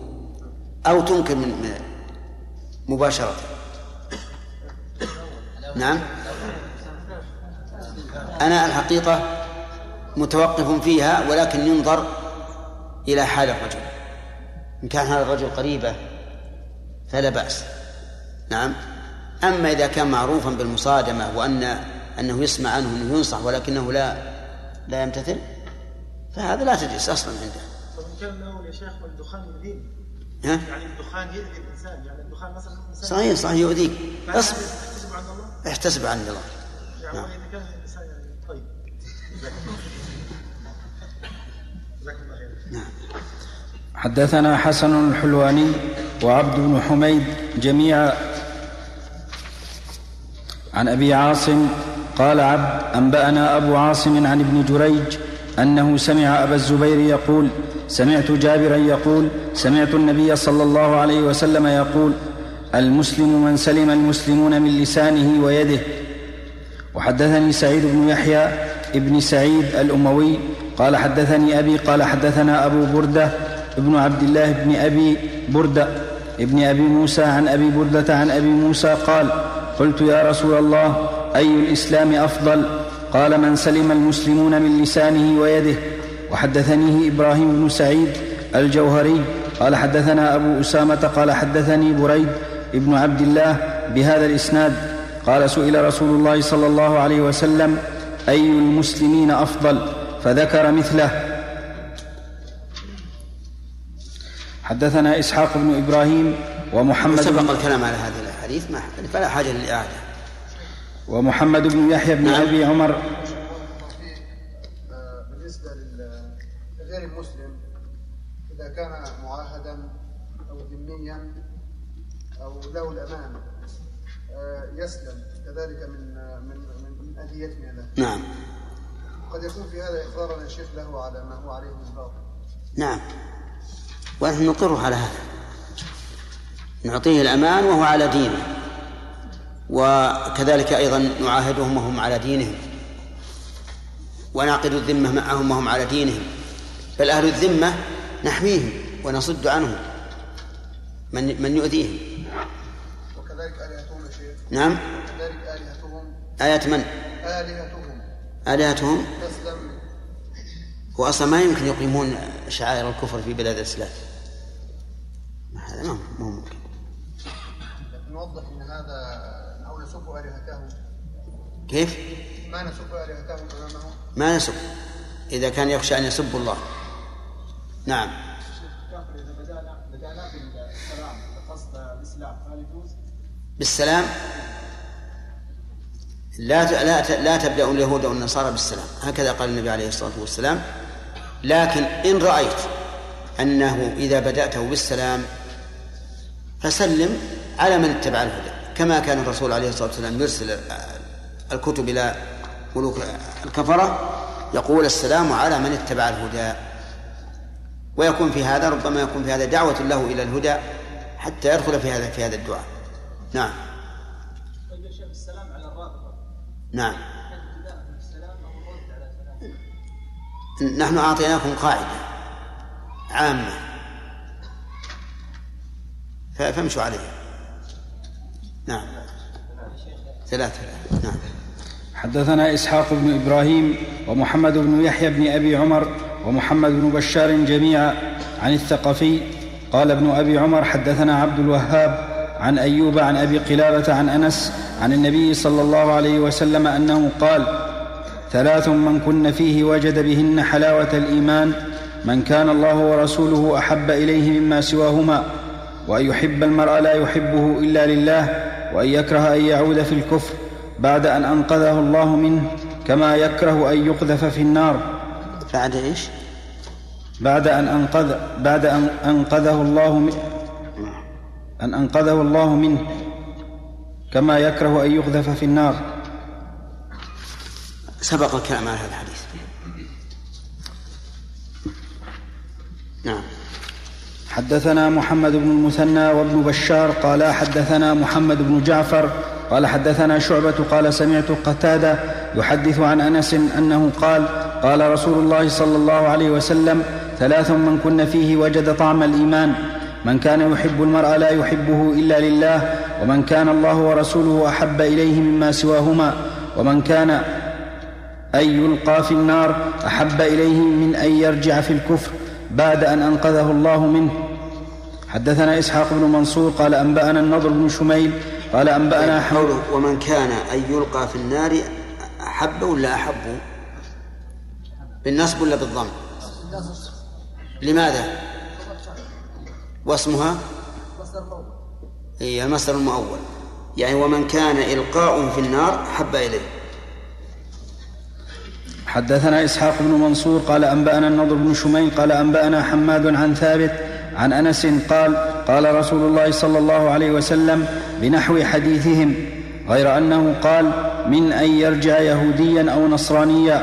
أو تنكر من مباشرة؟ نعم. أنا الحقيقة متوقف فيها ولكن ينظر إلى حال الرجل. إن كان هذا الرجل قريبة فلا بأس. نعم. أما إذا كان معروفا بالمصادمة وأن أنه يسمع عنه أنه ينصح ولكنه لا لا يمتثل فهذا لا تجلس أصلا عنده. طيب كان يا شيخ الدخان يؤذيك. ها؟ يعني الدخان يؤذي الإنسان يعني الدخان مثلا الإنسان صحيح صحيح يؤذيك اصبر احتسب عند الله؟ احتسب عند الله. يعني نعم. إذا كان الإنسان يعني طيب. حدثنا حسن الحلواني وعبد بن حميد جميعا عن أبي عاصم قال عبد أنبأنا أبو عاصم عن ابن جريج أنه سمع أبا الزبير يقول سمعت جابرا يقول سمعت النبي صلى الله عليه وسلم يقول المسلم من سلم المسلمون من لسانه ويده. وحدثني سعيد بن يحيى ابن سعيد الأموي قال حدثني أبي قال حدثنا أبو بردة ابن عبد الله بن أبي بردة ابن أبي موسى عن أبي بردة عن أبي موسى قال قلت يا رسول الله أي الإسلام أفضل؟ قال من سلم المسلمون من لسانه ويده. وحدثنيه إبراهيم بن سعيد الجوهري. قال حدثنا أبو أسامة قال حدثني بريد ابن عبد الله بهذا الإسناد. قال سئل رسول الله صلى الله عليه وسلم أي المسلمين أفضل؟ فذكر مثله. حدثنا إسحاق بن إبراهيم ومحمد سبق الكلام على هذه الاحاديث ما فلا حاجة للإعادة. ومحمد بن يحيى بن نعم. أبي عمر. بالنسبة لغير المسلم إذا كان معاهدا أو ذميا أو له الأمان آه، يسلم كذلك من من من, له. نعم. قد يكون في هذا اقرارا يا شيخ له على ما هو عليه من باطل. نعم. ونحن نقره على هذا. نعطيه الأمان وهو على دينه. وكذلك أيضا نعاهدهم وهم على دينهم. ونعقد الذمة معهم وهم على دينهم. بل أهل الذمة نحميهم ونصد عنهم. من من يؤذيهم. وكذلك آلهتهم يا شيخ. نعم. وكذلك آلهتهم. آية من؟ آلهتهم. آلهتهم؟ تسلم هو أصلا ما يمكن يقيمون شعائر الكفر في بلاد الإسلام. هذا ما هو ممكن. نوضح إن هذا أو نسب كيف؟ ما نسب ما نسب إذا كان يخشى أن يسب الله. نعم. اذا بدانا بدانا بالسلام. قصد هل يجوز؟ بالسلام لا لا لا تبدأ اليهود والنصارى بالسلام. هكذا قال النبي عليه الصلاة والسلام. لكن إن رأيت أنه إذا بدأته بالسلام فسلم. على من اتبع الهدى كما كان الرسول عليه الصلاة والسلام يرسل الكتب إلى ملوك الكفرة يقول السلام على من اتبع الهدى. ويكون في هذا ربما يكون في هذا دعوة له إلى الهدى حتى يدخل في هذا في هذا الدعاء. نعم. السلام على نعم. نحن أعطيناكم قاعدة عامة. فامشوا عليها. نعم. ثلاثة. نعم. حدثنا إسحاق بن إبراهيم ومحمد بن يحيى بن أبي عمر ومحمد بن بشار جميعا عن الثقفي. قال ابن أبي عمر حدثنا عبد الوهاب عن أيوب عن أبي قلابة عن أنس عن النبي صلى الله عليه وسلم أنه قال ثلاث من كن فيه وجد بهن حلاوة الإيمان من كان الله ورسوله أحب إليه مما سواهما وأن يحب المرء لا يحبه إلا لله وأن يكره أن يعود في الكفر بعد أن أنقذه الله منه كما يكره أن يقذف في النار. بعد إيش؟ بعد أن أنقذ بعد أن أنقذه الله من أن أنقذه الله منه كما يكره أن يقذف في النار. سبق الكلام على هذا الحديث. نعم. حدثنا محمد بن المثنى وابن بشار قال حدثنا محمد بن جعفر قال حدثنا شعبة قال سمعت قتادة يحدث عن أنس أنه قال قال رسول الله صلى الله عليه وسلم ثلاث من كن فيه وجد طعم الإيمان من كان يحب المرء لا يحبه إلا لله ومن كان الله ورسوله أحب إليه مما سواهما ومن كان أن يلقى في النار أحب إليه من أن يرجع في الكفر بعد أن أنقذه الله منه حدثنا إسحاق بن منصور قال أنبأنا النضر بن شميل قال أنبأنا حوله ومن كان أن يلقى في النار أحب ولا أحب؟ بالنصب ولا بالضم؟ لماذا؟ واسمها؟ هي المصدر المؤول يعني ومن كان إلقاؤه في النار أحب إليه. حدثنا إسحاق بن منصور قال أنبأنا النضر بن شميل قال أنبأنا حماد عن ثابت عن أنس قال قال رسول الله صلى الله عليه وسلم بنحو حديثهم غير أنه قال من أن يرجع يهوديا أو نصرانيا.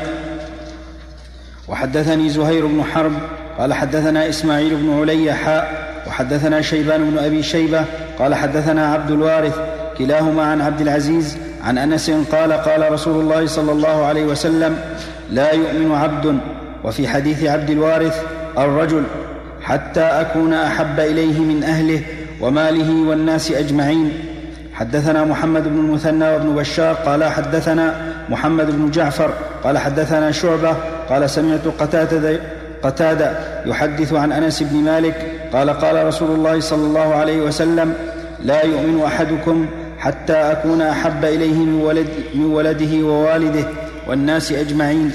وحدثني زهير بن حرب قال حدثنا إسماعيل بن علي حاء وحدثنا شيبان بن أبي شيبة قال حدثنا عبد الوارث كلاهما عن عبد العزيز عن أنس قال قال رسول الله صلى الله عليه وسلم لا يؤمن عبد. وفي حديث عبد الوارث الرجل حتى أكون أحب إليه من أهله وماله والناس أجمعين. حدثنا محمد بن المثنى وابن بشار قال حدثنا محمد بن جعفر قال حدثنا شعبة قال سمعت قتادة قتادة يحدث عن أنس بن مالك قال قال رسول الله صلى الله عليه وسلم لا يؤمن أحدكم حتى أكون أحب إليه من, ولد من ولده ووالده والناس أجمعين.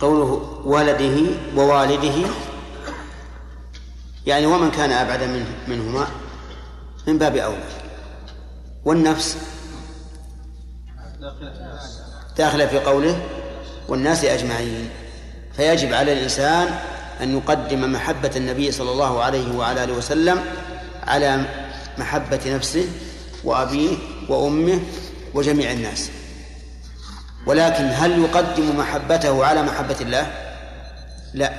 قوله ولده ووالده يعني ومن كان أبعد منه منهما من باب أولى والنفس داخلة في قوله والناس أجمعين. فيجب على الإنسان أن يقدم محبة النبي صلى الله عليه وعلى آله وسلم على محبة نفسه وأبيه وأمه وجميع الناس. ولكن هل يقدم محبته على محبة الله؟ لا.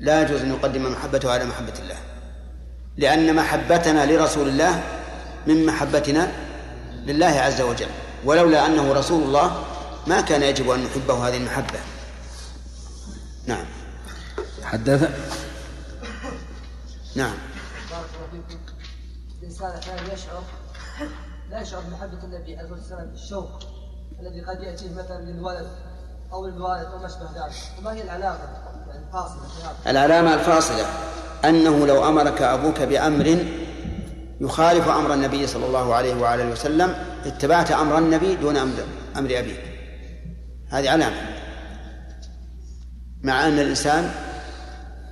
لا يجوز أن يقدم محبته على محبة الله. لأن محبتنا لرسول الله من محبتنا لله عز وجل. ولولا أنه رسول الله ما كان يجب أن نحبه هذه المحبة. نعم. حدث. نعم. بارك الله فيكم الإنسان أحيانا يشعر لا يشعر بمحبة النبي عليه الصلاة والسلام بالشوق الذي قد يأتيه مثلا للولد أو ما اشبه ذلك. وما هي العلامة يعني هذا؟ العلامة الفاصلة أنه لو أمرك أبوك بأمر يخالف أمر النبي صلى الله عليه وعلى وسلم اتبعت أمر النبي دون أمر أبيك. هذه علامة. مع أن الإنسان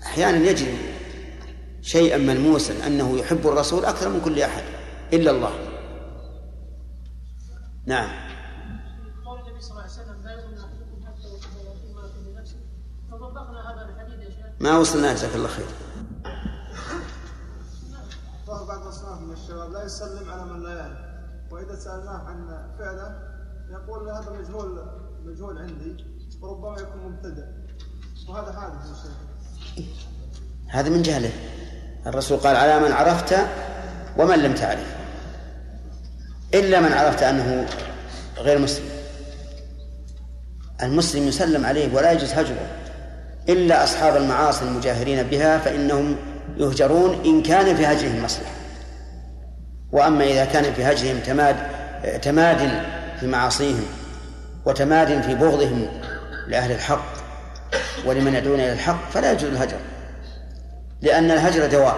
أحيانا يجد شيئا ملموسا أنه يحب الرسول أكثر من كل أحد إلا الله. نعم قول النبي صلى الله عليه وسلم لا يؤمن احدكم حتى يحب ما في نفسه فطبقنا هذا الحديث يا شيخ ما وصلنا جزاك الله خير ظهر بعض الأصناف من الشباب لا يسلم على من لا يعرف. وإذا سألناه عن فعله يقول هذا مجهول مجهول عندي وربما يكون مبتدع. وهذا حادث يا شيخ. هذا من جهله. الرسول قال على من عرفت ومن لم تعرف. إلا من عرفت أنه غير مسلم. المسلم يسلم عليه ولا يجوز هجره. إلا أصحاب المعاصي المجاهرين بها فإنهم يهجرون إن كان في هجرهم مصلحة. وأما إذا كان في هجرهم تماد تماد في معاصيهم وتماد في بغضهم لأهل الحق ولمن يدعون إلى الحق فلا يجوز الهجر لأن الهجر دواء.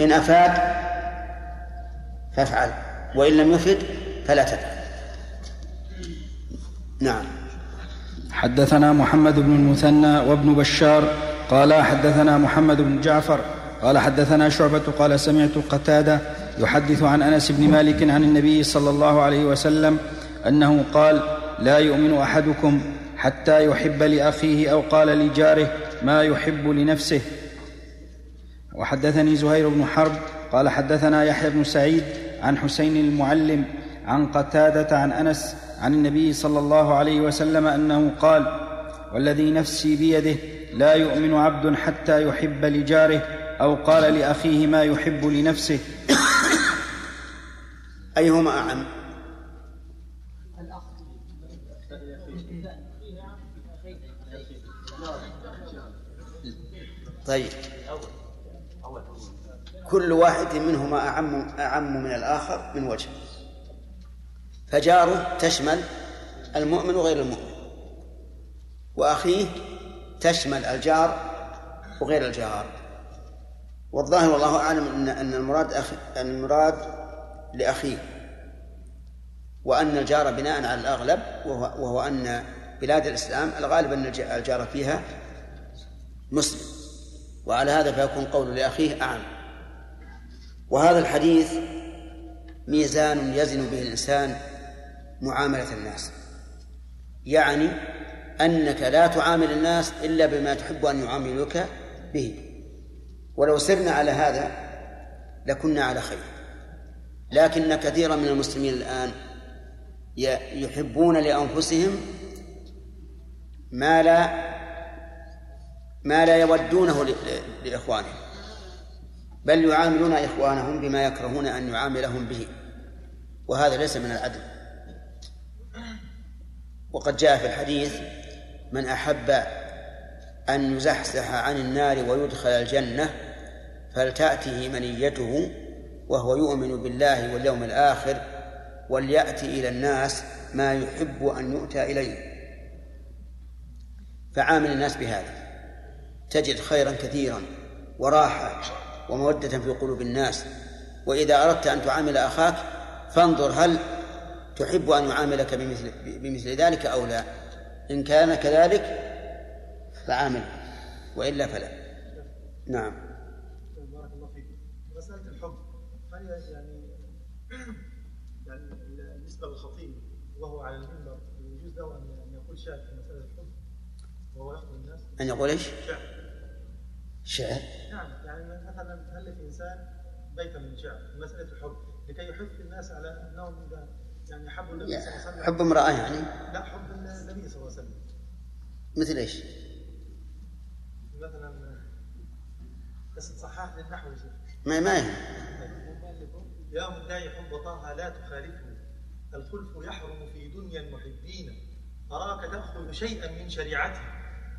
إن أفاد فافعل وإن لم يفد فلا تفعل. نعم. حدثنا محمد بن المثنى وابن بشار قال حدثنا محمد بن جعفر قال حدثنا شعبة قال سمعت قتادة يحدث عن أنس بن مالك عن النبي صلى الله عليه وسلم أنه قال لا يؤمن أحدكم حتى يحب لأخيه أو قال لجاره ما يحب لنفسه. وحدثني زهير بن حرب قال حدثنا يحيى بن سعيد عن حسين المعلم عن قتادة عن أنس عن النبي صلى الله عليه وسلم أنه قال والذي نفسي بيده لا يؤمن عبد حتى يحب لجاره أو قال لأخيه ما يحب لنفسه. أيهما أعم؟ طيب. كل واحد منهما أعم أعم من الآخر من وجه فجاره تشمل المؤمن وغير المؤمن. وأخيه تشمل الجار وغير الجار. والظاهر والله أعلم أن أن المراد أن المراد لأخيه. وأن الجار بناء على الأغلب وهو, وهو أن بلاد الإسلام الغالب أن الجار فيها مسلم. وعلى هذا فيكون قول لأخيه أعم. وهذا الحديث ميزان يزن به الإنسان معاملة الناس. يعني أنك لا تعامل الناس إلا بما تحب أن يعاملوك به ولو سرنا على هذا لكنا على خير. لكن كثيرا من المسلمين الآن يحبون لأنفسهم ما لا ما لا يودونه لإخوانهم. بل يعاملون إخوانهم بما يكرهون أن يعاملهم به. وهذا ليس من العدل. وقد جاء في الحديث من أحب أن يزحزح عن النار ويدخل الجنة فلتأته منيته وهو يؤمن بالله واليوم الآخر وليأتي إلى الناس ما يحب أن يؤتى إليه. فعامل الناس بهذا. تجد خيرا كثيرا وراحة ومودة في قلوب الناس. وإذا أردت أن تعامل أخاك فانظر هل تحب أن يعاملك بمثل, بمثل ذلك أو لا؟ إن كان كذلك فعامل وإلا فلا. نعم. بارك الله فيك. مسألة الحب هل يعني يعني بالنسبة للخطيب وهو على المنبر يجوز له أن يقول شعر في مسألة الحب؟ وهو يخطب الناس؟ أن يقول إيش؟ شعر شعر نعم يعني مثلا ألف إنسان بيتا من شعر في مسألة الحب لكي يحث الناس على أنهم إذا يعني حبوا النبي صلى الله عليه وسلم. حب امرأة يعني. لا حب النبي صلى الله عليه وسلم. مثل إيش؟ مثلا بس تصحح لي النحو يا شيخ. ما ما يهم. يا مدعي حب طه لا تخالفه. الخلف يحرم في دنيا المحبين. أراك تأخذ شيئا من شريعته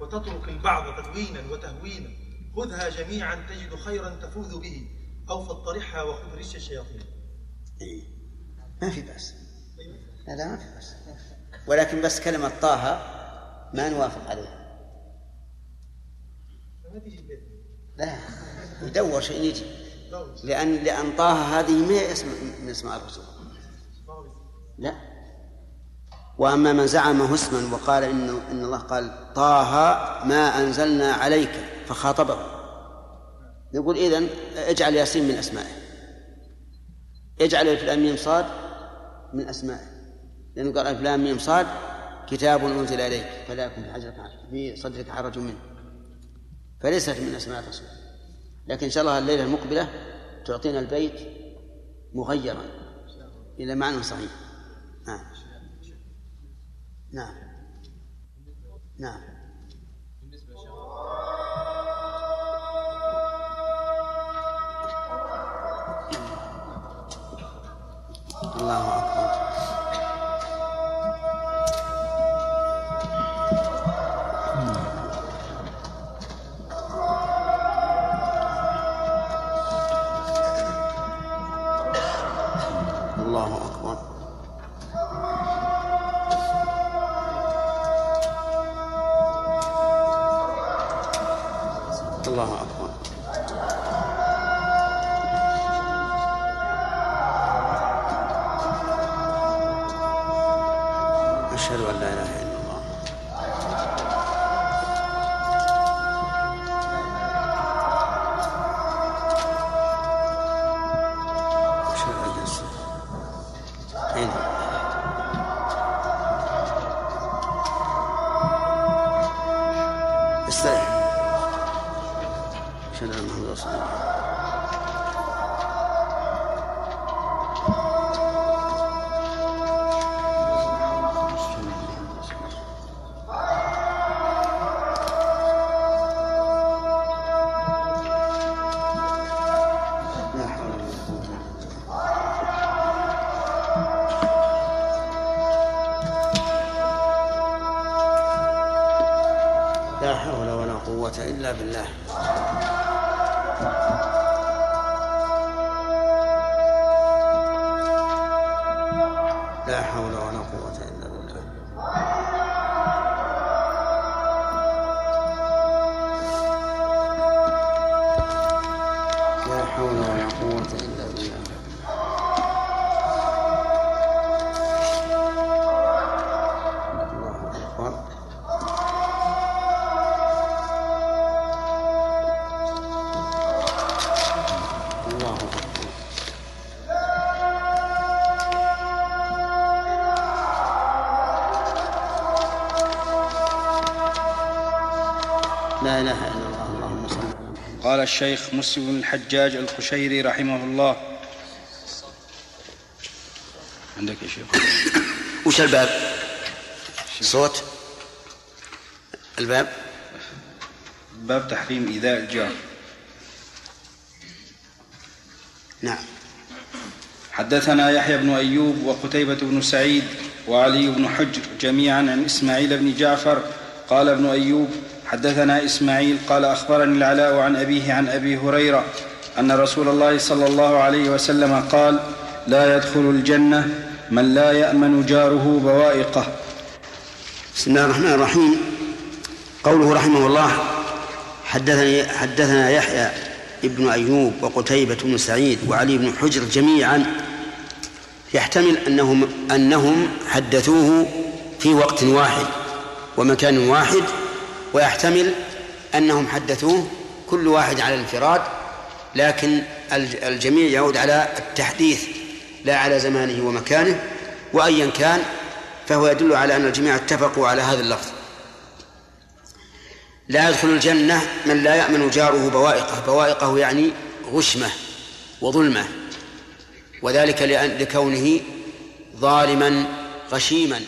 وتترك البعض تدوينا وتهوينا. خذها جميعا تجد خيرا تفوز به. أو فاطرحها وخذ رش الشياطين. إيه. ما في بأس. لا ما في بأس ولكن بس كلمة طه ما نوافق عليها. لا يدور شيء يجي. لأن لأن طه هذه ما هي اسم من اسماء الرسول. لا. وأما من زعمه اسما وقال إن إن الله قال طه ما أنزلنا عليك فخاطبه. يقول إذن اجعل ياسين من أسمائه. اجعل لام ميم صاد من أسمائه. لأنه قال ألف لام ميم صاد كتاب أنزل إليك فلا يكن في حجرك في صدرك حرج منه. فليست من أسماء الرسول. لكن إن شاء الله الليلة المقبلة تعطينا البيت مغيرا إلى معنى صحيح. نعم. نعم. نعم. الله أكبر. أين قال الشيخ مسلم بن الحجاج القشيري رحمه الله. عندك يا شيخ؟ وش الباب؟ صوت. الباب؟ باب تحريم إيذاء الجار. نعم. حدثنا يحيى بن أيوب وقتيبة بن سعيد وعلي بن حجر جميعا عن إسماعيل بن جعفر قال ابن أيوب حدثنا إسماعيل قال أخبرني العلاء عن أبيه عن أبي هريرة أن رسول الله صلى الله عليه وسلم قال لا يدخل الجنة من لا يأمن جاره بوائقه. بسم الله الرحمن الرحيم. قوله رحمه الله حدثني حدثنا يحيى ابن أيوب وقتيبة بن سعيد وعلي بن حجر جميعا يحتمل أنهم أنهم حدثوه في وقت واحد ومكان واحد ويحتمل أنهم حدثوه كل واحد على الانفراد لكن الجميع يعود على التحديث لا على زمانه ومكانه وأيا كان فهو يدل على أن الجميع اتفقوا على هذا اللفظ. لا يدخل الجنة من لا يأمن جاره بوائقه بوائقه يعني غشمة وظلمة وذلك لكونه ظالما غشيما.